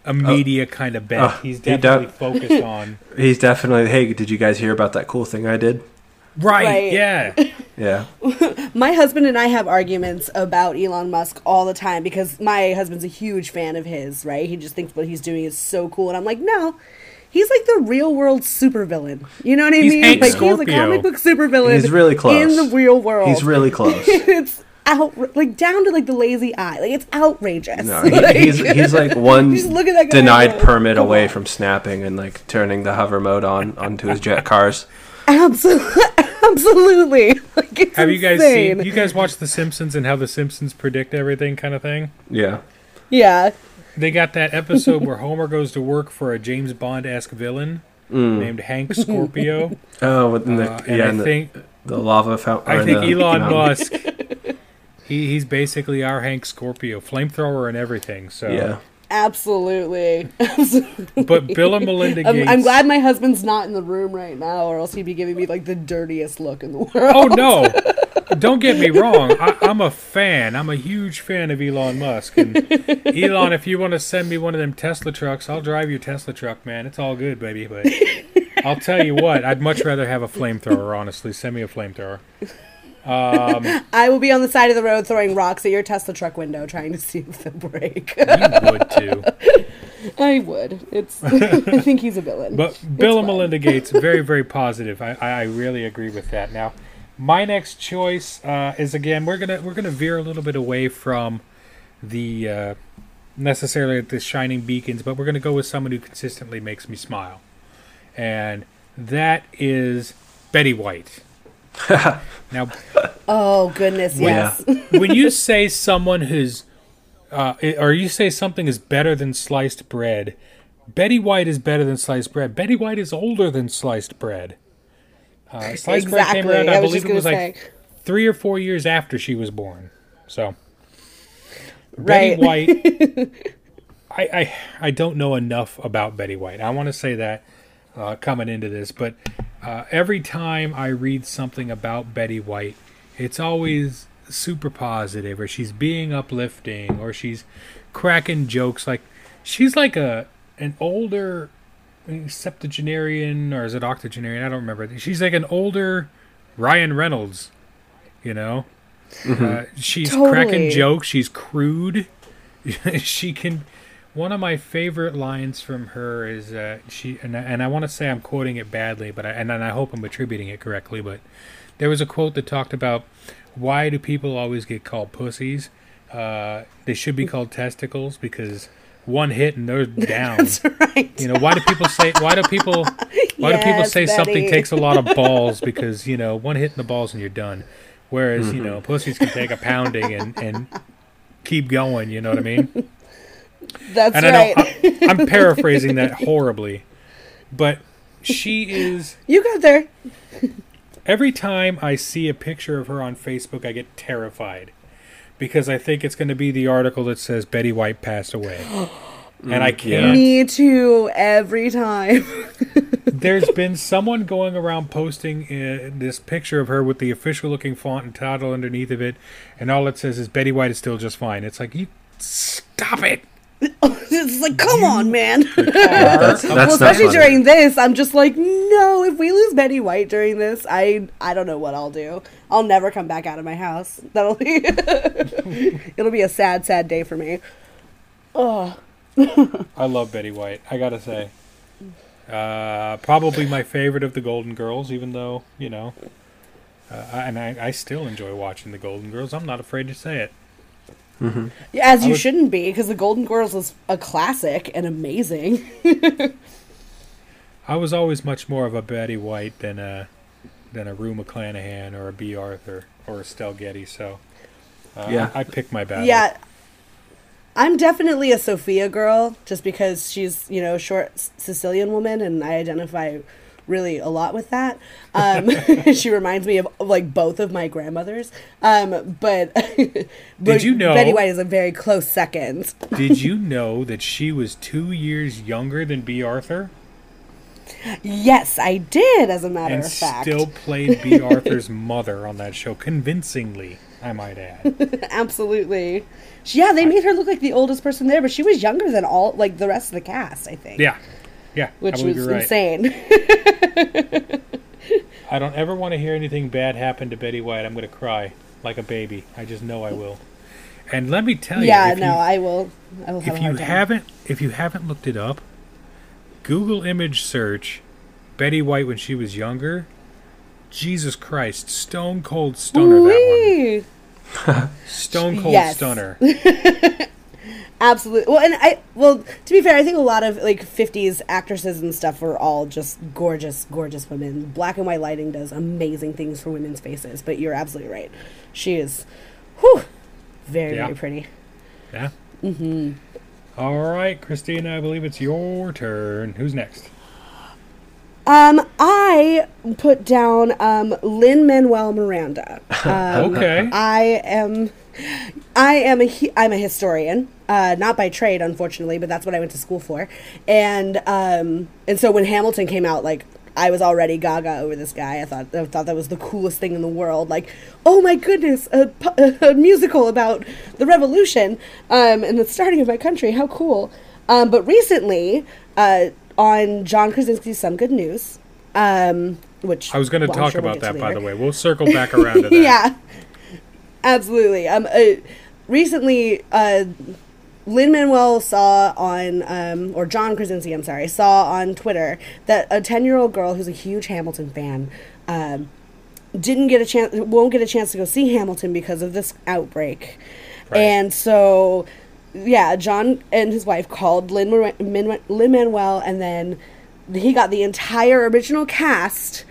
a oh. media kind of bent. oh, He's he does- definitely focused [laughs] on He's definitely. Hey, did you guys hear about that cool thing I did? right, Right. yeah. [laughs] Yeah. [laughs] My husband and I have arguments about Elon Musk all the time because my husband's a huge fan of his, right? He just thinks what he's doing is so cool. And I'm like, no. He's like the real world supervillain. You know what I He's mean? Hank like he's a comic book supervillain. He's really close. in the real world. He's really close. it's out like down to like the lazy eye. Like it's outrageous. No, [laughs] he, Like, he's he's like one [laughs] Just look at that guy denied and permit "Come away on." from snapping and like turning the hover mode on onto his jet cars. absolutely, [laughs] absolutely. Like, it's Have you guys insane. seen? You guys watch The Simpsons and how The Simpsons predict everything, kind of thing? Yeah. Yeah. They got that episode where Homer goes to work for a James Bond esque villain named Hank Scorpio. Oh, and the, Uh, and yeah, I and the, think the lava fountain. I think the- Elon Musk. He, he's basically our Hank Scorpio, flamethrower and everything. So, Yeah. Absolutely. Absolutely. [laughs] but Bill and Melinda I'm, I'm glad my husband's not in the room right now, or else he'd be giving me like the dirtiest look in the world. Oh no! [laughs] Don't get me wrong. I, I'm a fan. I'm a huge fan of Elon Musk. And [laughs] Elon, if you want to send me one of them Tesla trucks, I'll drive your Tesla truck, man. It's all good, baby. But I'll tell you what, I'd much rather have a flamethrower. Honestly, send me a flamethrower. Um, [laughs] I will be on the side of the road throwing rocks at your Tesla truck window, trying to [laughs] see if they'll break. you would too. [laughs] I would. It's. I think he's a villain. But Bill and fine. Melinda Gates, very, very positive. I, I, I really agree with that. Now, my next choice uh, is again we're gonna we're gonna veer a little bit away from the uh, necessarily the shining beacons, but we're gonna go with someone who consistently makes me smile, and that is Betty White. [laughs] now, oh goodness, Yeah. yes. [laughs] when you say someone who's uh, or you say something is better than sliced bread, Betty White is better than sliced bread. Betty White is older than sliced bread. Uh, sliced bread came around, I I, believe it was gonna like three or four years after she was born. So, Right. Betty White. [laughs] I, I I don't know enough about Betty White. I want to say that uh, coming into this, but uh, every time I read something about Betty White, it's always super positive, or she's being uplifting, or she's cracking jokes. Like she's like a an older septuagenarian, or is it octogenarian? I don't remember. She's like an older Ryan Reynolds. You know, uh, she's cracking jokes. She's crude. [laughs] she can. One of my favorite lines from her is uh, she, and I, and I want to say I'm quoting it badly, but I, and I hope I'm attributing it correctly. But there was a quote that talked about why do people always get called pussies? Uh, they should be called testicles because one hit and they're [laughs] down. That's right. You know why do people say why do people why do people Yes, say something takes a lot of [laughs] balls because you know one hit in the balls and you're done, whereas you know pussies can take a pounding and and keep going. You know what I mean? [laughs] That's And right. I know I, I'm [laughs] paraphrasing that horribly, but she is you got there. every time I see a picture of her on Facebook, I get terrified because I think it's going to be the article that says Betty White passed away. [gasps] And I can't. Me too. Every time. [laughs] There's been someone going around posting uh, this picture of her with the official looking font and title underneath of it, and all it says is Betty White is still just fine. It's like, you stop it. [laughs] it's like, come on, man. That's, [laughs] that's well, especially during this, I'm just like, no. If we lose Betty White during this, I I don't know what I'll do. I'll never come back out of my house. [laughs] That'll be it'll be a sad, sad day for me. Oh, I love Betty White, I gotta say. Uh, probably my favorite of the Golden Girls, even though, you know, uh, and I, I still enjoy watching the Golden Girls. I'm not afraid to say it. Yeah, as you would- shouldn't be, because the Golden Girls was a classic and amazing. [laughs] I was always much more of a Betty White than a than a Rue McClanahan or a Bea Arthur or a Stell Getty. So uh, Yeah. I, I picked my battle. Yeah. I'm definitely a Sophia girl just because she's, you know, short Sicilian woman and I identify really a lot with that. Um, [laughs] she reminds me of like both of my grandmothers. Um, [laughs] but Did you know- Betty White is a very close second? [laughs] Did you know that she was two years younger than Bea Arthur Yes, I did. As a matter and of fact, She still played Bea Arthur's mother on that show convincingly? I might add. absolutely. She- Yeah, they made her look like the oldest person there, but she was younger than all like the rest of the cast. I think. Yeah, yeah. Which was right. insane. [laughs] I don't ever want to hear anything bad happen to Betty White. I'm going to cry like a baby. I just know I will. And let me tell you, yeah, no, you, I will. I will have if a you haven't if you haven't looked it up, Google image search Betty White when she was younger. Jesus Christ, stone cold stunner that one. Stone cold Yes. stunner. [laughs] Absolutely. Well, and I well, to be fair, I think a lot of like '50s actresses and stuff were all just gorgeous, gorgeous women. Black and white lighting does amazing things for women's faces. But you're absolutely right. She is, whew, very Yeah. very pretty. Yeah. Mm-hmm. All right, Christina, I believe it's your turn. Who's next? Um, I put down um Lin Manuel Miranda. [laughs] Um, Okay. I am, I am a I'm a historian, uh, not by trade, unfortunately, but that's what I went to school for, and um, and so when Hamilton came out, like I was already gaga over this guy. I thought I thought that was the coolest thing in the world. Like, oh my goodness, a, [laughs] a musical about the Revolution um, and the starting of my country. How cool! Um, but recently, uh, on John Krasinski's Some Good News, um, which I was going to well, talk sure we'll about get that, by the way. We'll circle back around to [laughs] that. yeah, absolutely. Um, uh, recently, uh, Lin Manuel saw on, um, or John Krasinski, I'm sorry, saw on Twitter that a 10 year old girl who's a huge Hamilton fan um, didn't get a chance, won't get a chance to go see Hamilton because of this outbreak. Right. And so, yeah, John and his wife called Lin Manuel, and then he got the entire original cast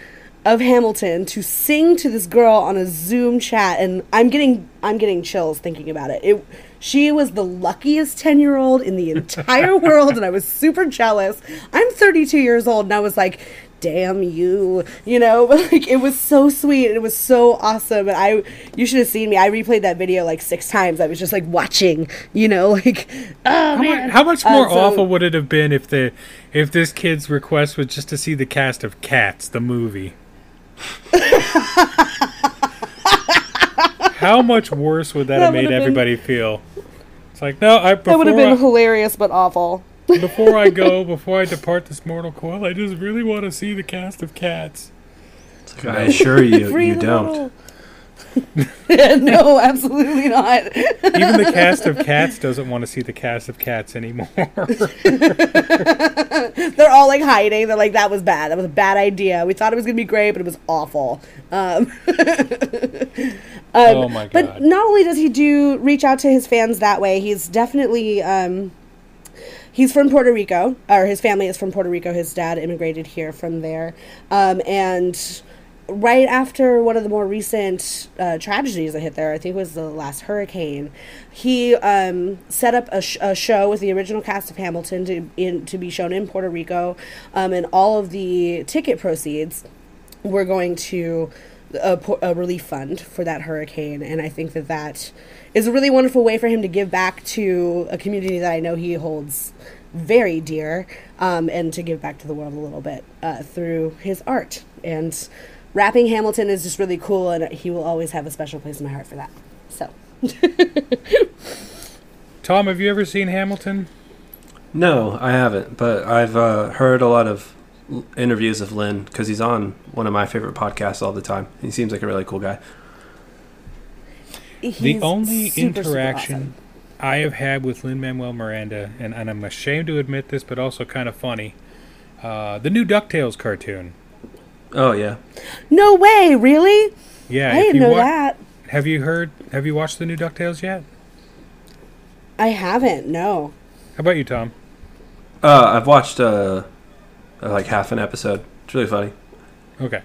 of Hamilton to sing to this girl on a Zoom chat, and I'm getting I'm getting chills thinking about it. It she was the luckiest ten year old in the entire [laughs] world, and I was super jealous. I'm 32 years old, and I was like. Damn you, you know, [laughs] but like it was so sweet and it was so awesome. And I, you should have seen me. I replayed that video like six times. I was just like watching, you know, [laughs] like, oh How, man. mu- how much Uh, more so- awful would it have been if the if this kid's request was just to see the cast of Cats, the movie? How much worse would that, That have made would've been- everybody feel? It's like no, I That would have been I, hilarious but awful. before I go, [laughs] before I depart this mortal coil, I just really want to see the cast of Cats. I assure you, you don't. little- [laughs] no, absolutely not. Even the cast of Cats doesn't want to see the cast of Cats anymore. [laughs] They're all like hiding. They're like, that was bad. That was a bad idea. We thought it was gonna be great, but it was awful. Um, [laughs] oh my god! But not only does he do reach out to his fans that way, he's definitely um, he's from Puerto Rico, or his family is from Puerto Rico. His dad immigrated here from there, um, and right after one of the more recent uh, tragedies that hit there, I think it was the last hurricane, he um, set up a, sh- a show with the original cast of Hamilton to in, to be shown in Puerto Rico, um, and all of the ticket proceeds we're going to a, a relief fund for that hurricane and i think that that is a really wonderful way for him to give back to a community that i know he holds very dear um, and to give back to the world a little bit uh, through his art. And rapping hamilton is just really cool and he will always have a special place in my heart for that so [laughs] Tom, have you ever seen Hamilton? No, I haven't, but I've uh, heard a lot of l- interviews of Lin because he's on one of my favorite podcasts all the time. He seems like a really cool guy. the only super, super interaction awesome. I have had with Lin Manuel Miranda, and, and I'm ashamed to admit this, but also kind of funny. Uh, the new Ducktales cartoon. Oh yeah, no way really Yeah, i didn't know wa- that Have you heard? Have you watched the new Ducktales yet? i haven't no How about you, Tom? uh, I've watched uh, uh, like half an episode. It's really funny. Okay.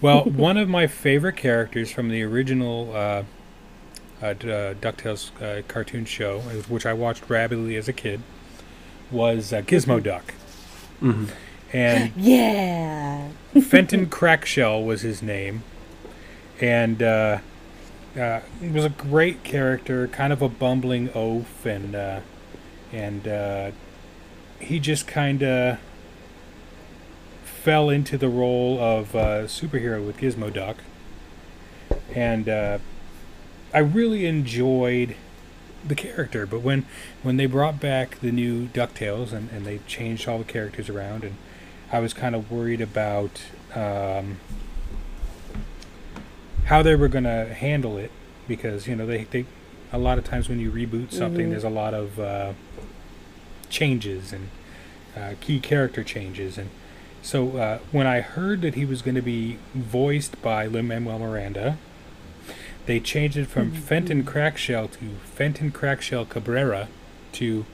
Well, [laughs] one of my favorite characters from the original uh, uh, uh, Ducktales uh, cartoon show, which I watched rabidly as a kid, was uh, Gizmo Duck. hmm and [laughs] Yeah. Fenton [laughs] Crackshell was his name, and uh, uh, he was a great character, kind of a bumbling oaf, and uh, and uh, he just kind of fell into the role of uh, superhero with Gizmo Duck, and uh, I really enjoyed the character. But when when they brought back the new Ducktales and, and they changed all the characters around, and I was kind of worried about um, how they were going to handle it because you know they, they a lot of times when you reboot something, Mhm. there's a lot of uh, changes and uh, key character changes, and so uh, when I heard that he was going to be voiced by Lin Manuel Miranda, they changed it from Fenton Crackshell to Fenton Crackshell Cabrera to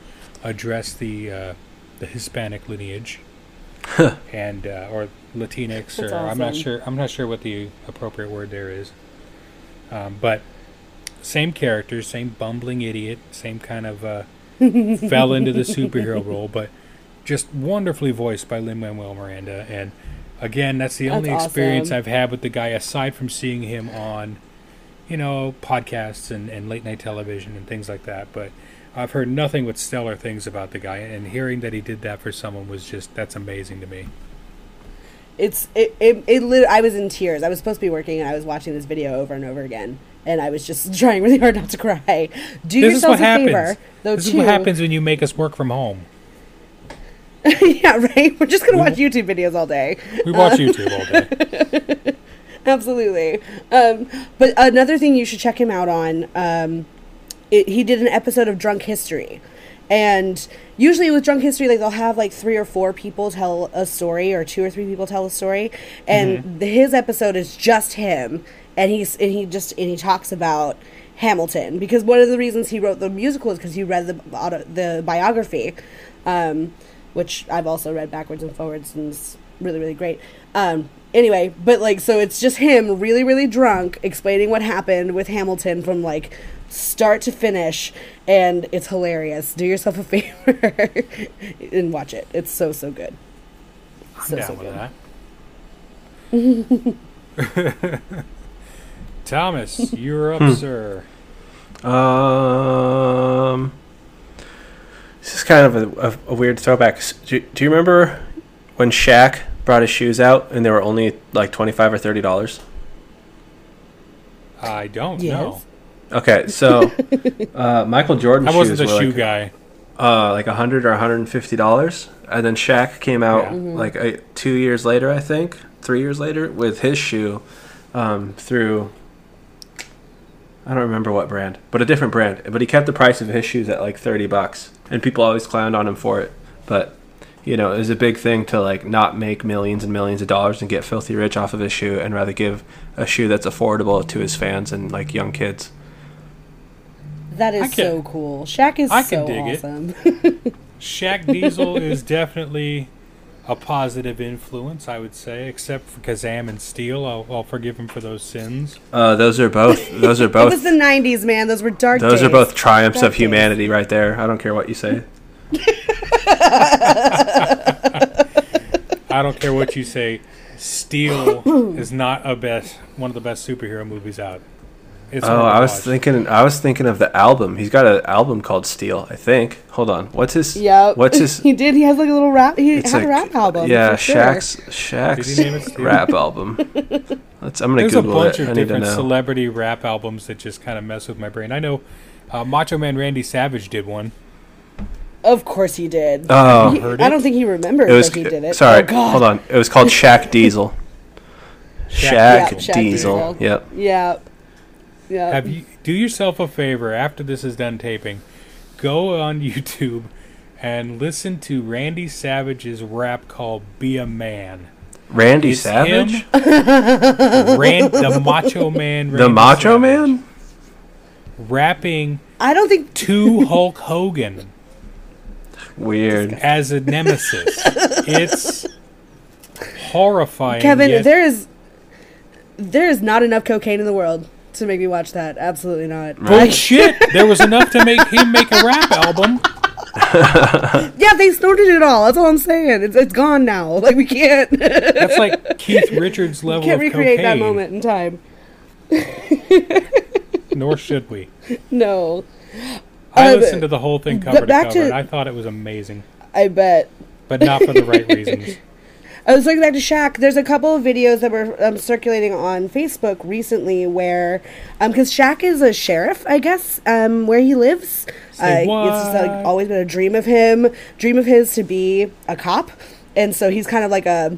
address the uh, the Hispanic lineage [laughs] [laughs] and uh, or Latinx That's or I'm not sure I'm not sure what the appropriate word there is. Um, but same character, same bumbling idiot, same kind of uh, [laughs] fell into the superhero role, but just wonderfully voiced by Lin Manuel Miranda. And again, that's the That's only experience. I've had with the guy aside from seeing him on, you know, podcasts and, and late night television and things like that. But I've heard nothing but stellar things about the guy, and hearing that he did that for someone was just that's amazing to me. It's it, it, it lit- I was in tears. I was supposed to be working and I was watching this video over and over again. And I was just [laughs] trying really hard not to cry. Do This is yourself what a happens. favor, though. this is too. what happens when you make us work from home. [laughs] yeah, right. We're just gonna We watch YouTube videos all day. We watch YouTube all day. [laughs] Absolutely. Um, but another thing you should check him out on, um, it, he did an episode of Drunk History. And usually with Drunk History, like they'll have like three or four people tell a story, or two or three people tell a story. And the, his episode is just him, and he's and he just and he talks about Hamilton because one of the reasons he wrote the musical is because he read the auto, the biography, um, which I've also read backwards and forwards and it's really really great. Um, anyway, but like so it's just him really really drunk explaining what happened with Hamilton from like start to finish and it's hilarious. Do yourself a [laughs] favor and watch it. It's so so good. I'm So, down so with good. that. [laughs] Thomas, you're up, sir. Um, this is kind of a, a, a weird throwback. Do, do you remember when Shaq brought his shoes out and they were only like twenty five or thirty dollars? I don't Yes. know. Okay, so [laughs] uh, Michael Jordan I wasn't shoes the shoe like, guy. uh, like a hundred or hundred and fifty dollars, and then Shaq came out Yeah. Mm-hmm. like a, two years later, I think, three years later, with his shoe um, through. I don't remember what brand, but a different brand. But he kept the price of his shoes at like thirty bucks, and people always clowned on him for it. But you know, it was a big thing to like not make millions and millions of dollars and get filthy rich off of his shoe, and rather give a shoe that's affordable to his fans and like young kids. That I is can- so cool. Shaq is I can so dig it. awesome. [laughs] Shaq Diesel is definitely a positive influence, I would say, except for Kazam and Steel. I'll, I'll forgive him for those sins. Uh, those are both. Those are both. [laughs] It was both. the '90s, man. Those were dark. Those are both triumphs Dark of days. humanity, right there. I don't care what you say. [laughs] I don't care what you say. Steel is not a best one of the best superhero movies out. It's Oh, I was watch. thinking. I was thinking of the album. He's got an album called Steel. I think. Hold on. What's his? Yeah. What's his? [laughs] he did. He has like a little rap. He It's had like- a rap album. Yeah, for sure. Shaq's Shaq's Did he name it Steel? rap album. [laughs] Let's. I'm gonna There's a bunch it. of I different celebrity rap albums that just kind of mess with my brain. I know uh, Macho Man Randy Savage did one. Of course he did. oh, He- I don't think he remembers it was. that he did it. Sorry. Oh, God. hold on. It was called Shaq Diesel. [laughs] Shaq Shaq, Diesel. Shaq Diesel. Diesel. Yep. Yeah. Yeah. Have you do yourself a favor after this is done taping? Go on [laughs] YouTube and listen to Randy Savage's rap called "Be a Man." Randy It's Savage. him, [laughs] Ran- the Macho Man, the Macho Savage, Man. rapping I don't think. to [laughs] Hulk Hogan Weird. as a nemesis. it's horrifying. Kevin, yet- there is there is not enough cocaine in the world to make me watch that. Absolutely not. Right. bullshit. there was enough to make him make a rap album. [laughs] yeah, they snorted it all. That's all I'm saying. It's it's gone now. [laughs] Like we can't. That's like [laughs] Keith Richards level can't of recreate cocaine. that moment in time. Nor should we. No, I Uh, listened to the whole thing but cover to back cover, to- and I thought it was amazing, I bet. but not for the right reasons. I was looking back to Shaq. There's a couple of videos that were um, circulating on Facebook recently where, um, because Shaq is a sheriff, I guess, um, where he lives. Say uh, It's just like always been a dream of him, dream of his to be a cop, and so he's kind of like a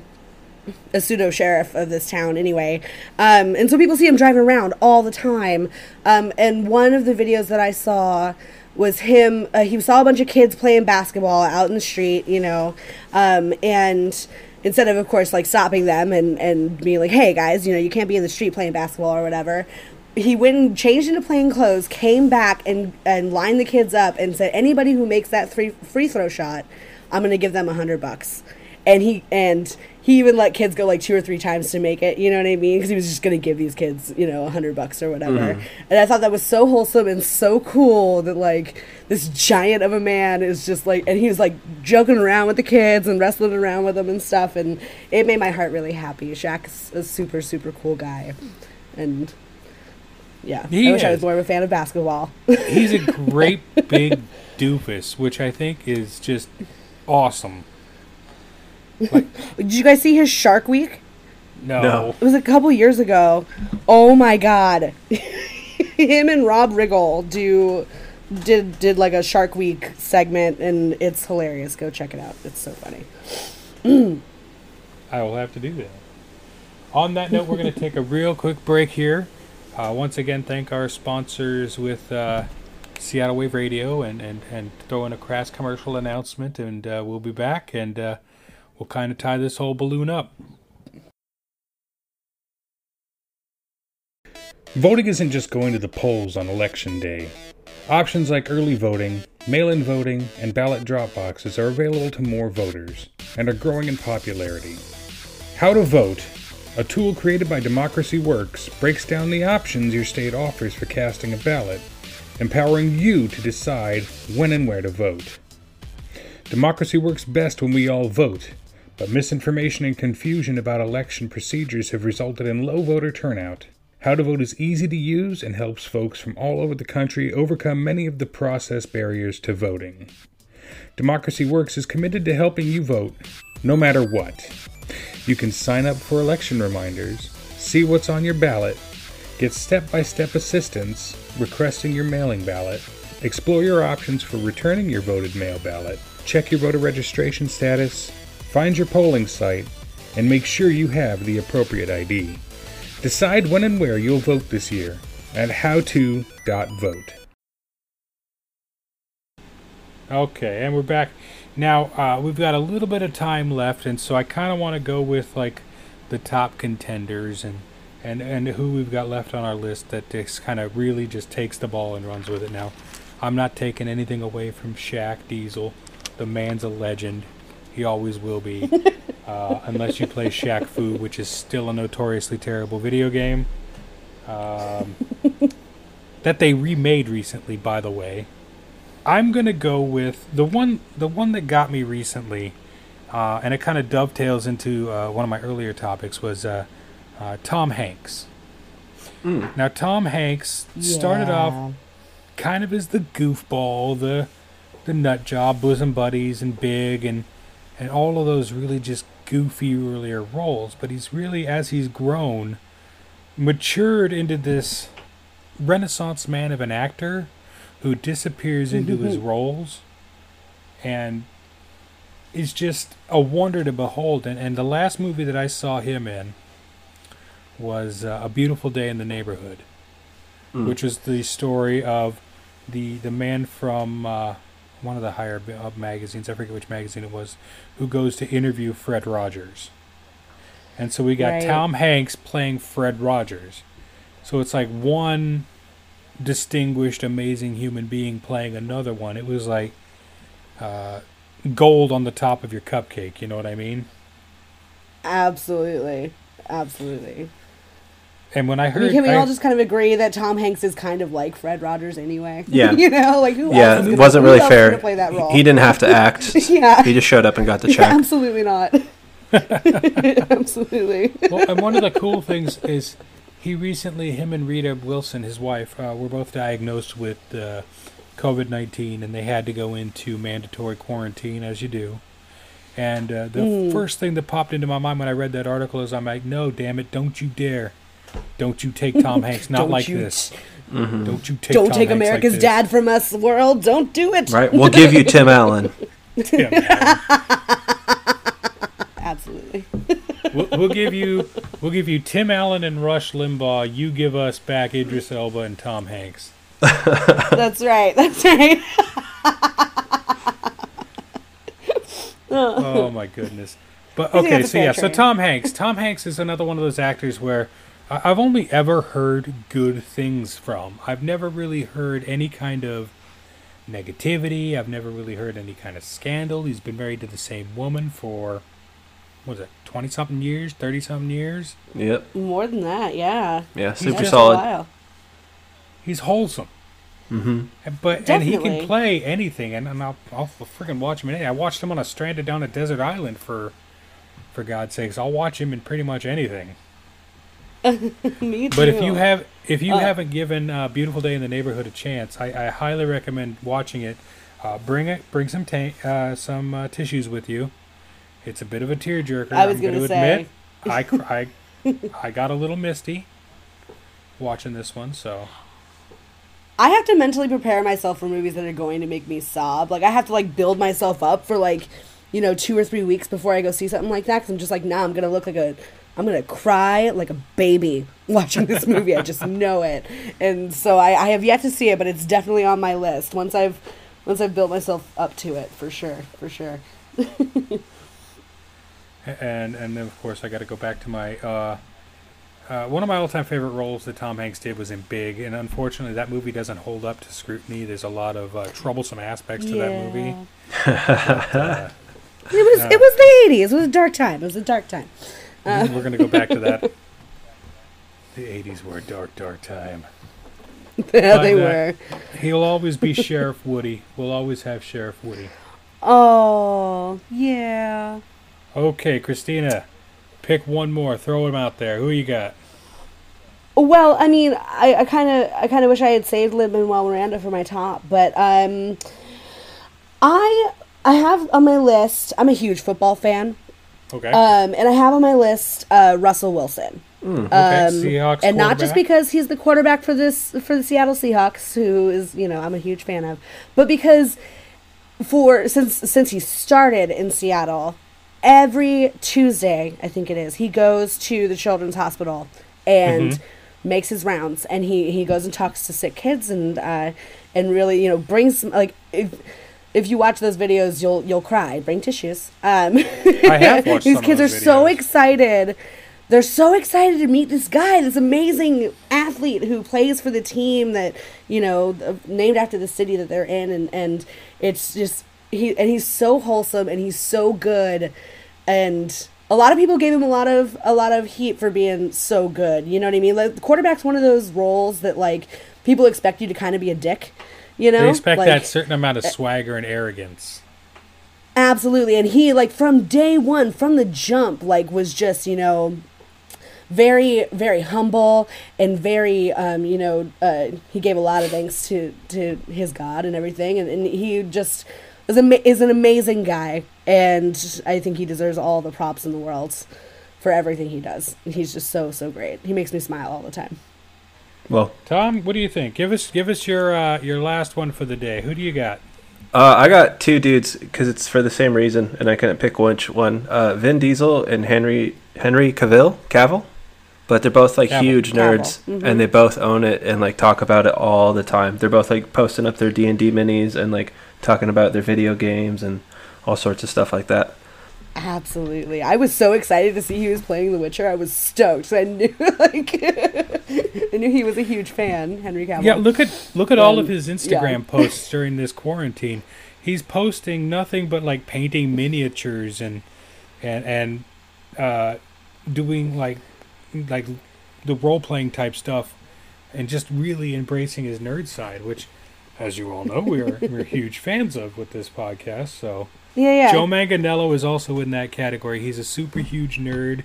a pseudo sheriff of this town anyway. Um, and so people see him driving around all the time. Um, and one of the videos that I saw was him, uh, he saw a bunch of kids playing basketball out in the street, you know, um, and instead of, of course, like stopping them and, and being like, hey guys, you know, you can't be in the street playing basketball or whatever. He went and changed into plain clothes, came back and, and lined the kids up and said, anybody who makes that free free throw shot, I'm to give them a hundred bucks and he and he even let kids go like two or three times to make it. You know what I mean? Because he was just gonna give these kids, you know, a hundred bucks or whatever. Mm-hmm. And I thought that was so wholesome and so cool that like this giant of a man is just like, and he was like joking around with the kids and wrestling around with them and stuff, and it made my heart really happy. Shaq's a super super cool guy, and. Yeah, He I wish I was more of a fan of basketball. He's a [laughs] great big doofus, which I think is just awesome. [laughs] Did you guys see his Shark Week? No. No. It was a couple years ago. Oh my god. [laughs] Him and Rob Riggle do did did like a Shark Week segment and it's hilarious. Go check it out. It's so funny. I will have to do that. On that note, we're going [laughs] to take a real quick break here. Uh, once again, thank our sponsors with uh, Seattle Wave Radio and, and, and throw in a crass commercial announcement, and uh, we'll be back and we'll kind of tie this whole balloon up. Voting isn't just going to the polls on election day. Options like early voting, mail in voting, and ballot drop boxes are available to more voters and are growing in popularity. How to Vote, a tool created by Democracy Works, breaks down the options your state offers for casting a ballot, empowering you to decide when and where to vote. Democracy works best when we all vote, but misinformation and confusion about election procedures have resulted in low voter turnout. How to Vote is easy to use and helps folks from all over the country overcome many of the process barriers to voting. Democracy Works is committed to helping you vote, no matter what. You can sign up for election reminders, see what's on your ballot, get step by step assistance requesting your mailing ballot, explore your options for returning your voted mail ballot, check your voter registration status, find your polling site, and make sure you have the appropriate ID. Decide when and where you'll vote this year at howto.vote. Okay, and we're back. Now, uh, we've got a little bit of time left, and so I kind of want to go with like the top contenders and, and, and who we've got left on our list that just kind of really just takes the ball and runs with it. Now, I'm not taking anything away from Shaq Diesel. The man's a legend. He always will be. [laughs] uh, unless you play Shaq Fu, which is still a notoriously terrible video game. Um, that they remade recently, by the way. I'm gonna go with the one, the one that got me recently, uh, and it kind of dovetails into uh, one of my earlier topics was uh, uh, Tom Hanks. Now, Tom Hanks started off kind of as the goofball, the the nut job, bosom buddies, and big, and and all of those really just goofy earlier roles. But he's really, as he's grown, matured into this renaissance man of an actor who disappears into his roles and is just a wonder to behold. And, and the last movie that I saw him in was uh, A Beautiful Day in the Neighborhood, which was the story of the the man from uh, one of the higher up magazines, I forget which magazine it was, who goes to interview Fred Rogers. And so we got Right. Tom Hanks playing Fred Rogers. So it's like one distinguished, amazing human being playing another one. It was like uh, gold on the top of your cupcake. You know what I mean? Absolutely. Absolutely. And when I I heard, mean, can we I- all just kind of agree that Tom Hanks is kind of like Fred Rogers anyway? [laughs] Yeah. you know, like who yeah, else it wasn't really fair. gonna play that role? He didn't have to act. [laughs] Yeah. He just showed up and got the [laughs] Yeah, check. absolutely not. absolutely. well, and one of the cool things is he recently, him and Rita Wilson, his wife, uh, were both diagnosed with uh, COVID 19 and they had to go into mandatory quarantine, as you do. And uh, the Mm. first thing that popped into my mind when I read that article is I'm like, no, damn it, don't you dare. Don't you take Tom [laughs] Hanks, not like you this. Mhm. Don't you take Don't Tom take Hanks America's this. dad from us, world. Don't do it. Right? We'll give you Tim Allen. [laughs] Yeah, man. Absolutely. we'll, we'll give you [laughs] we'll give you Tim Allen and Rush Limbaugh. You give us back Idris Elba and Tom Hanks. That's right. That's right. Oh my goodness! But okay, so fair yeah, so. Tom Hanks. Tom Hanks is another one of those actors where I- I've only ever heard good things from. I've never really heard any kind of negativity. I've never really heard any kind of scandal. He's been married to the same woman for what was it, twenty something years, thirty something years. Yep. More than that, yeah. Yeah. He's Super just That's a solid. He's wholesome. Mm-hmm. But and he can play anything, and, and I'll I'll freaking watch him in anything. I watched him on a stranded down a desert island for, for God's sakes. I'll watch him in pretty much anything. [laughs] Me too. But if you have if you Uh. haven't given uh, Beautiful Day in the Neighborhood a chance, I, I highly recommend watching it. Uh, bring it, bring some ta- uh, some uh, tissues with you. It's a bit of a tearjerker. I was I'm going gonna to say. admit, I, cr- I [laughs] I got a little misty watching this one. So I have to mentally prepare myself for movies that are going to make me sob. Like I have to like build myself up for like, you know, two or three weeks before I go see something like that. Because I'm just like, nah, I'm gonna look like a, I'm gonna cry like a baby [laughs] watching this movie. I just know it. And so I, I have yet to see it, but it's definitely on my list. Once I've, once I've built myself up to it, for sure, for sure. [laughs] and and then of course I got to go back to my uh, uh, one of my all-time favorite roles that Tom Hanks did was in Big, and unfortunately that movie doesn't hold up to scrutiny. There's a lot of uh, troublesome aspects to that movie. [laughs] Uh, It was, Yeah. it was the '80s. It was a dark time. It was a dark time. We're going to go back to that. [laughs] The '80s were a dark, dark time. [laughs] yeah, they uh, were. He'll always be [laughs] Sheriff Woody. We'll always have Sheriff Woody. Oh, yeah. Okay, Christina, pick one more. Throw him out there. Who you got? Well, I mean, I kind of, I kind of wish I had saved Lin Manuel Miranda for my top, but um, I, I have on my list. I'm a huge football fan, Okay. um, and I have on my list uh, Russell Wilson. okay. Um, Seahawks and not just because he's the quarterback for this for the Seattle Seahawks, who is you know I'm a huge fan of, but because for since since he started in Seattle, every Tuesday I think it is he goes to the Children's Hospital and Mm-hmm. makes his rounds, and he he goes and talks to sick kids and uh, and really you know brings like. If, if you watch those videos, you'll you'll cry. Bring tissues. Um, I have watched [laughs] These kids are those so excited. They're so excited to meet this guy, this amazing athlete who plays for the team that you know named after the city that they're in, and and it's just he and he's so wholesome and he's so good, and a lot of people gave him a lot of a lot of heat for being so good. You know what I mean? Like the quarterback's one of those roles that like people expect you to kind of be a dick. You know, They expect Like, that certain amount of swagger and arrogance. Absolutely. And he like from day one, from the jump, like was just, you know, very, very humble and very um, you know, uh, he gave a lot of thanks to to his God and everything and, and he just is ama- is an amazing guy and I think he deserves all the props in the world for everything he does. He's just so so great. He makes me smile all the time. Well, Tom, what do you think? Give us give us your uh, your last one for the day. Who do you got? uh, I got two dudes because it's for the same reason, and I couldn't pick which one. Uh, Vin Diesel and Henry Henry Cavill Cavill, but they're both like Cavill. huge Cavill. nerds, Mhm. and they both own it and like talk about it all the time. They're both like posting up their D and D minis and like talking about their video games and all sorts of stuff like that. Absolutely. I was so excited to see he was playing The Witcher. I was stoked. I knew [laughs] like [laughs] I knew he was a huge fan, Henry Cavill. Yeah, look at look at all of his yeah. Instagram posts during this quarantine. He's posting nothing but like painting miniatures and and and uh, doing like like the role playing type stuff, and just really embracing his nerd side, which, as you all know, we're [laughs] we're huge fans of with this podcast. So Yeah, yeah. Joe Manganiello is also in that category. He's a super huge nerd.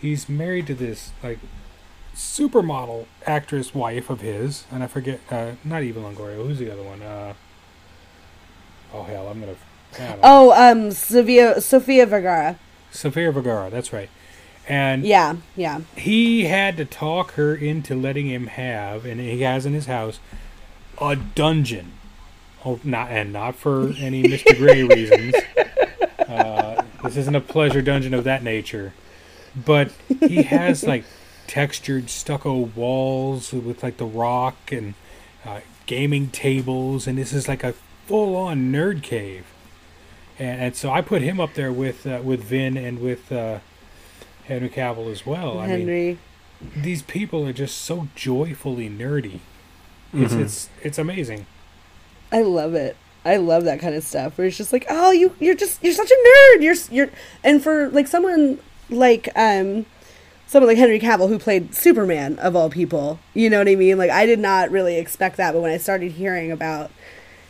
He's married to this like supermodel actress wife of his, and I forget, uh, not Eva Longoria. Who's the other one? Uh, oh hell, I'm gonna. Oh, um, Sofia Sofia Vergara. Sofia Vergara. That's right. And Yeah, yeah. he had to talk her into letting him have, and he has in his house, a dungeon. Oh, not and not for any [laughs] Mr. Gray reasons. Uh, this isn't a pleasure dungeon of that nature, but he has [laughs] like textured stucco walls with like the rock and uh, gaming tables, and this is like a full-on nerd cave. And, and so I put him up there with uh, with Vin and with uh, Henry Cavill as well. I mean, these people are just so joyfully nerdy. It's Mhm. it's it's amazing. I love it. I love that kind of stuff where it's just like, oh, you you're just you're such a nerd. You're you're and for like someone like um someone like Henry Cavill who played Superman of all people. You know what I mean? Like I did not really expect that, but when I started hearing about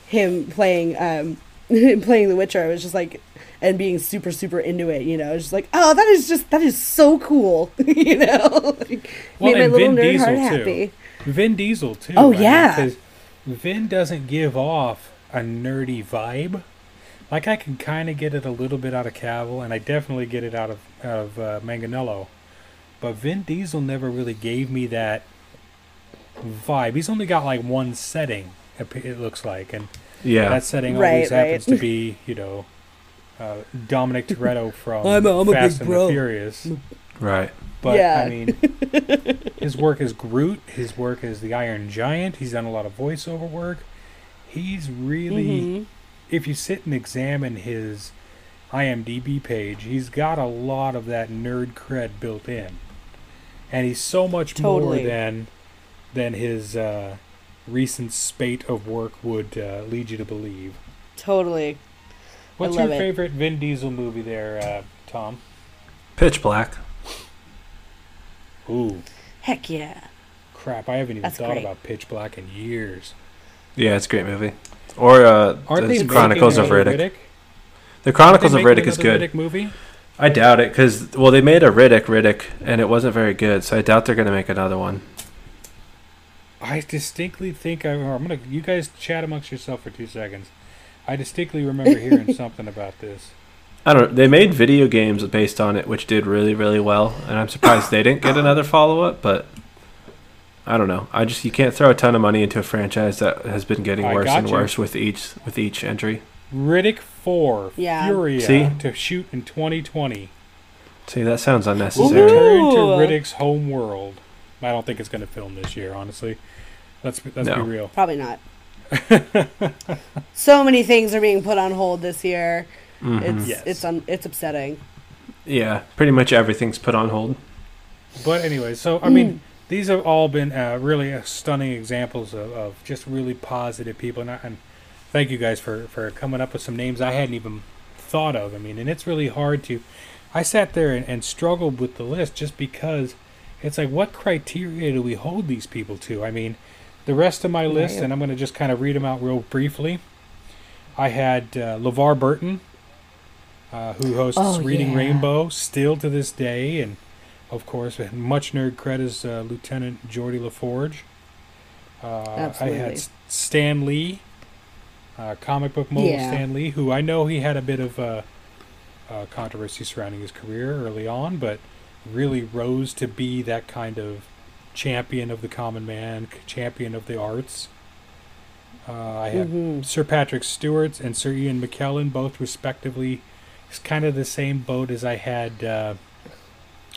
him playing um [laughs] playing The Witcher, I was just like and being super super into it, you know, just like, oh, that is just that is so cool, [laughs] you know. [laughs] like, Well, made my little Vin nerd Diesel, heart too. happy. Vin Diesel too. Oh, I mean, yeah. 'cause Vin doesn't give off a nerdy vibe. Like I can kind of get it a little bit out of Cavill, and I definitely get it out of out of uh, Manganiello. But Vin Diesel never really gave me that vibe. He's only got like one setting. It it looks like, and Yeah. that setting Right, always happens to be, you know, uh, Dominic Toretto [laughs] from I'm a- I'm a Fast big and bro. the Furious. right. But Yeah. I mean, his work as Groot, his work as the Iron Giant. He's done a lot of voiceover work. He's really, Mhm. if you sit and examine his IMDb page, he's got a lot of that nerd cred built in, and he's so much Totally. more than than his uh, recent spate of work would uh, lead you to believe. Totally. What's love your it. favorite Vin Diesel movie there, uh, Tom? Pitch Black. Ooh, Heck yeah. crap! I haven't even That's thought great. about Pitch Black in years. Yeah, it's a great movie. Or uh, Aren't the they Chronicles of making Riddick. The Aren't Chronicles of making Riddick is another good. Riddick movie. I doubt it because well, they made a Riddick Riddick and it wasn't very good, so I doubt they're gonna make another one. I distinctly think I, I'm gonna. You guys chat amongst yourself for two seconds. I distinctly remember hearing [laughs] something about this. I don't. Know. They made video games based on it, which did really really well, and I'm surprised they didn't get another follow up. But I don't know. I just you can't throw a ton of money into a franchise that has been getting I worse and you. worse with each with each entry. Riddick Four, Yeah. Furya See? to shoot in 2020. See, that sounds unnecessary. Ooh. to Riddick's home world. I don't think it's going to film this year, honestly. Let's let's No. be real. Probably not. [laughs] so many things are being put on hold this year. Mhm. It's Yes. it's un- it's upsetting. Yeah, pretty much everything's put on hold. But anyway, so I mean, these have all been uh, really uh, stunning examples of, of just really positive people, and, I, and thank you guys for for coming up with some names I hadn't even thought of. I mean, and it's really hard to. I sat there and, and struggled with the list just because it's like, what criteria do we hold these people to? I mean, the rest of my list, and I'm going to just kind of read them out real briefly. I had uh, LeVar Burton, uh, who hosts Oh, Reading yeah. Rainbow still to this day, and of course, much nerd cred is uh, Lieutenant Geordi LaForge. Uh, I had Stan Lee, uh, comic book mogul Yeah. Stan Lee, who I know he had a bit of uh, uh, controversy surrounding his career early on, but really rose to be that kind of champion of the common man, champion of the arts. Uh, I had Mhm. Sir Patrick Stewart and Sir Ian McKellen, both respectively. It's kind of the same boat as I had, uh,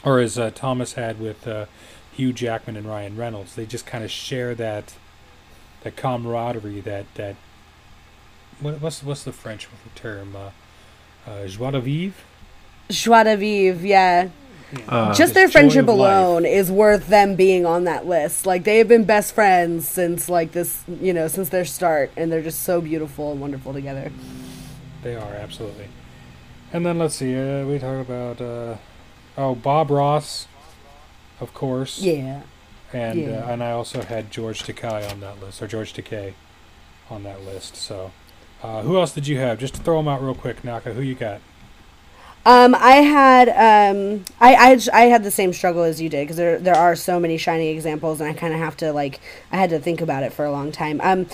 or as uh, Thomas had with uh, Hugh Jackman and Ryan Reynolds. They just kind of share that, that camaraderie, that that. What, what's what's the French term? Uh, uh, joie de vivre. Joie de vivre, yeah. Uh, Just their Just joy friendship of life. alone is worth them being on that list. Like they have been best friends since like this, you know, since their start, and they're just so beautiful and wonderful together. They are absolutely. And then let's see. Uh, we talk about uh, oh Bob Ross of course. Yeah. And Yeah. uh, and I also had George Takei on that list, or George Takei on that list. So, uh, who else did you have? Just to throw them out real quick, Naka. Who you got? Um, I had um, I, I I had the same struggle as you did because there there are so many shining examples, and I kind of have to like I had to think about it for a long time. Um,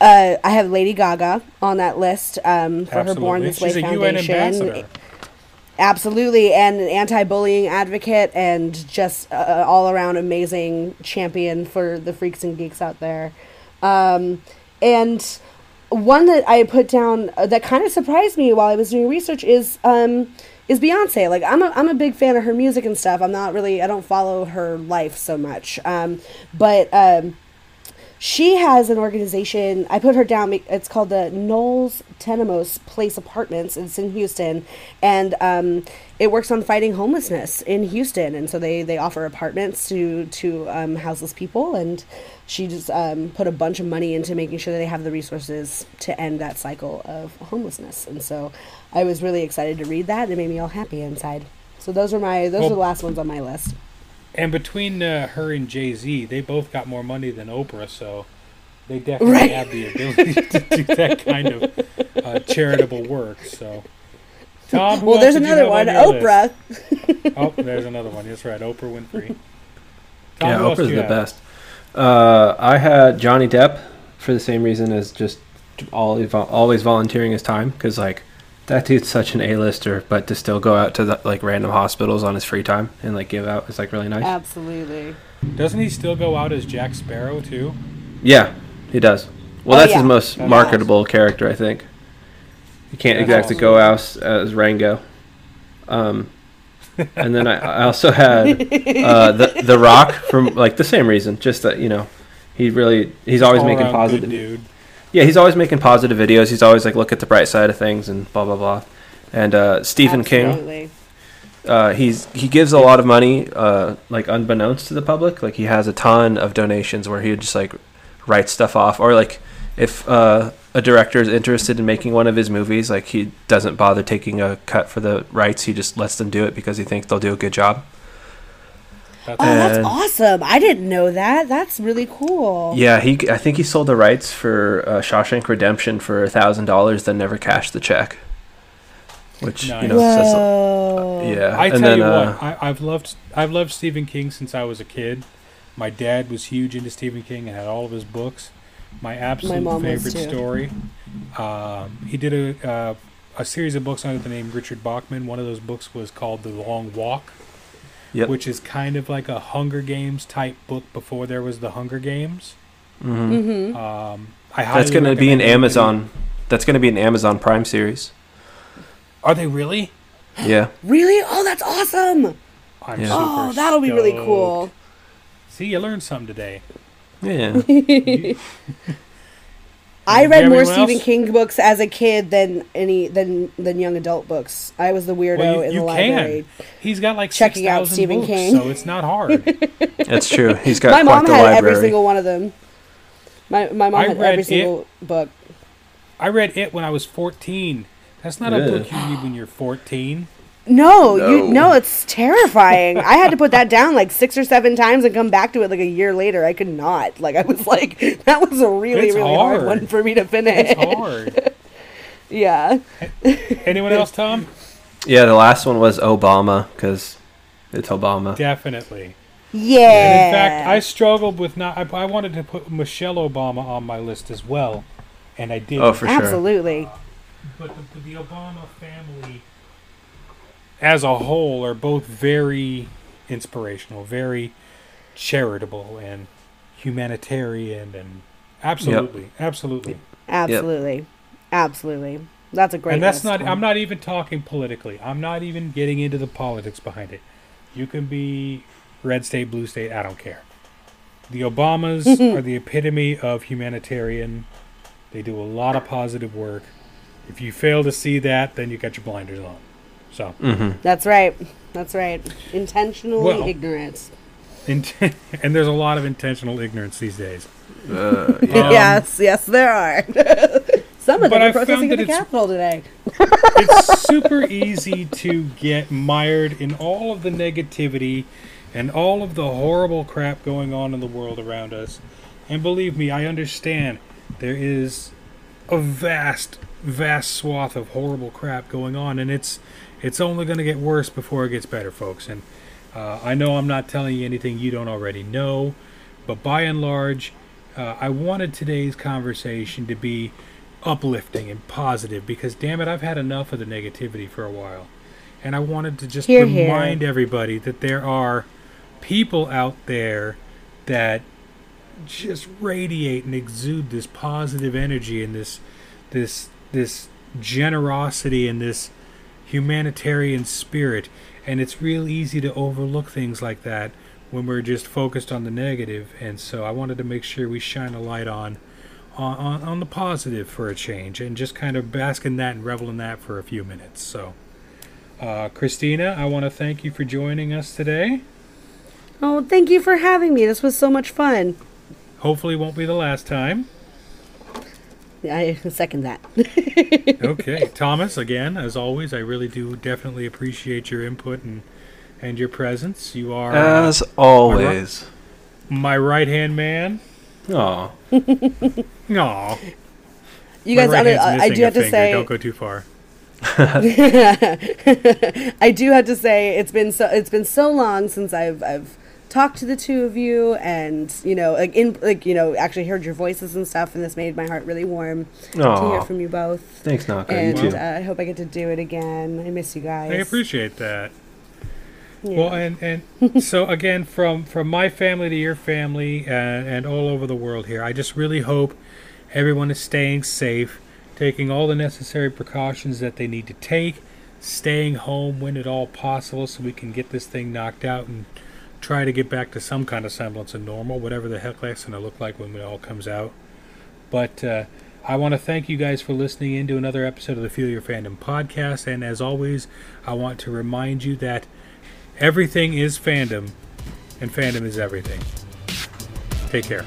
uh, I have Lady Gaga on that list um, for her Born This Way She's a UN Foundation. Absolutely, and an anti-bullying advocate, and just uh, all around amazing champion for the freaks and geeks out there. Um, and one that I put down uh, that kind of surprised me while I was doing research is um, is Beyonce. Like I'm a I'm a big fan of her music and stuff. I'm not really I don't follow her life so much, um, but. Um, she has an organization. I put her down. It's called the Knowles Temenos Place Apartments. It's in Houston, and um, it works on fighting homelessness in Houston. And so they they offer apartments to to um, houseless people. And she just um, put a bunch of money into making sure that they have the resources to end that cycle of homelessness. And so I was really excited to read that. It made me all happy inside. So those are my those Well- are the last ones on my list. And between uh, her and Jay Z, they both got more money than Oprah, so they definitely Right. have the ability [laughs] to do that kind of uh, charitable work. So, Tom, Well, there's another one, on your list? Oprah. [laughs] Oh, there's another one. That's right, Oprah Winfrey. Tom, yeah, who else Oprah's the have? best. Uh, I had Johnny Depp for the same reason as just always always volunteering his time because like that dude's such an A-lister, but to still go out to the, like random hospitals on his free time and like give out is like really nice. Absolutely. Doesn't he still go out as Jack Sparrow too? Yeah, he does. Well, Oh, that's yeah. his most That's marketable character, I think. He can't That's exactly awesome. go out as, as Rango. Um, and then I, I also had uh, the the Rock from like the same reason, just that you know he really he's always All making positive. dude. Yeah, he's always making positive videos. He's always like look at the bright side of things and blah blah blah. And uh, Stephen King, uh, he's he gives a lot of money, uh, like unbeknownst to the public. Like he has a ton of donations where he just like writes stuff off, or like if uh, a director is interested in making one of his movies, like he doesn't bother taking a cut for the rights. He just lets them do it because he thinks they'll do a good job. That's Oh, that's And- awesome! I didn't know that. That's really cool. Yeah, he I think he sold the rights for uh, Shawshank Redemption for a thousand dollars, then never cashed the check. Which you know says Whoa. yeah. I and tell then, you uh, what, I, I've loved I've loved Stephen King since I was a kid. My dad was huge into Stephen King and had all of his books. My absolute mom was favorite story. Um, he did a uh, a series of books under the name Richard Bachman. One of those books was called The Long Walk, Yep. which is kind of like a Hunger Games type book before there was the Hunger Games. mhm. Mm-hmm. Um, I That's going to be an recommend anybody- Amazon. That's going to be an Amazon Prime series. Are they really? Yeah. Really? Oh, that's awesome! I'm Yeah. super Oh, that'll be really cool. See, you learned something today. Yeah. [laughs] You- I read more Stephen else? King books as a kid than any than than young adult books. I was the weirdo Well, you, in you the can. library. He's got like Checking out 6,000 Stephen books, King. so it's not hard. [laughs] That's true. He's got My quite mom the had library. every single one of them. My my mom I had read every it. single book. I read it when I was 14. That's not a book you read when you're 14. No, you No. no, it's terrifying. I had to put that down like six or seven times and come back to it like a year later. I could not. Like I was like, [laughs] that was a really It's really hard. hard. one for me to finish. It's hard. [laughs] yeah. Anyone else, Tom? yeah, the last one was Obama because it's Obama. Definitely. Yeah. And in fact, I struggled with not. I, I wanted to put Michelle Obama on my list as well, and I did. Oh, for sure. Absolutely. But the, the Obama family, as a whole, are both very inspirational, very charitable, and humanitarian, and absolutely, absolutely. Absolutely. Absolutely. That's a great and that's list. not. I'm not even talking politically. I'm not even getting into the politics behind it. You can be red state, blue state. I don't care. The Obamas [laughs] are the epitome of humanitarian. They do a lot of positive work. If you fail to see that, then you got your blinders on. So, mm-hmm. That's right. That's right. Intentionally Well- ignorance. int- [laughs] and there's a lot of intentional ignorance these days. Uh, [laughs] Um, yes, yes, there are. [laughs] Some of But them are protesting found at the it's- Capitol today. it's super easy to get mired in all of the negativity and all of the horrible crap going on in the world around us. And believe me, I understand there is a vast, vast swath of horrible crap going on, and it's it's only going to get worse before it gets better, folks. And uh, I know I'm not telling you anything you don't already know, but by and large, uh, I wanted today's conversation to be uplifting and positive because, damn it, I've had enough of the negativity for a while. And I wanted to just hear. remind everybody that there are people out there that just radiate and exude this positive energy and this this this generosity and this humanitarian spirit and it's real easy to overlook things like that when we're just focused on the negative. and so I wanted to make sure we shine a light on on, on, on the positive for a change and just kind of bask in that and revel in that for a few minutes so uh, Christina I want to thank you for joining us today Oh, thank you for having me. This was so much fun. hopefully won't be the last time I [laughs] second that. okay, Thomas. Again, as always, I really do definitely appreciate your input and and your presence. You are uh, As always. my right hand man. Aw. [laughs] Aw, You my guys, right I, I do have to finger. say, don't go too far. [laughs] I do have to say, it's been so it's been so long since I've I've talked to the two of you, and you know, like in like you know, actually heard your voices and stuff, and this made my heart really warm to hear from you both. Thanks, Naka. And you too. uh, I hope I get to do it again. I miss you guys. I appreciate that. Yeah. Well, and and [laughs] so again, from from my family to your family, and, and all over the world here, I just really hope everyone is staying safe, taking all the necessary precautions that they need to take, staying home when at all possible, so we can get this thing knocked out and try to get back to some kind of semblance of normal, whatever the heck that's going to look like when it all comes out. But uh, I want to thank you guys for listening in to another episode of the Feel Your Fandom podcast. And as always, I want to remind you that everything is fandom, and fandom is everything. Take care.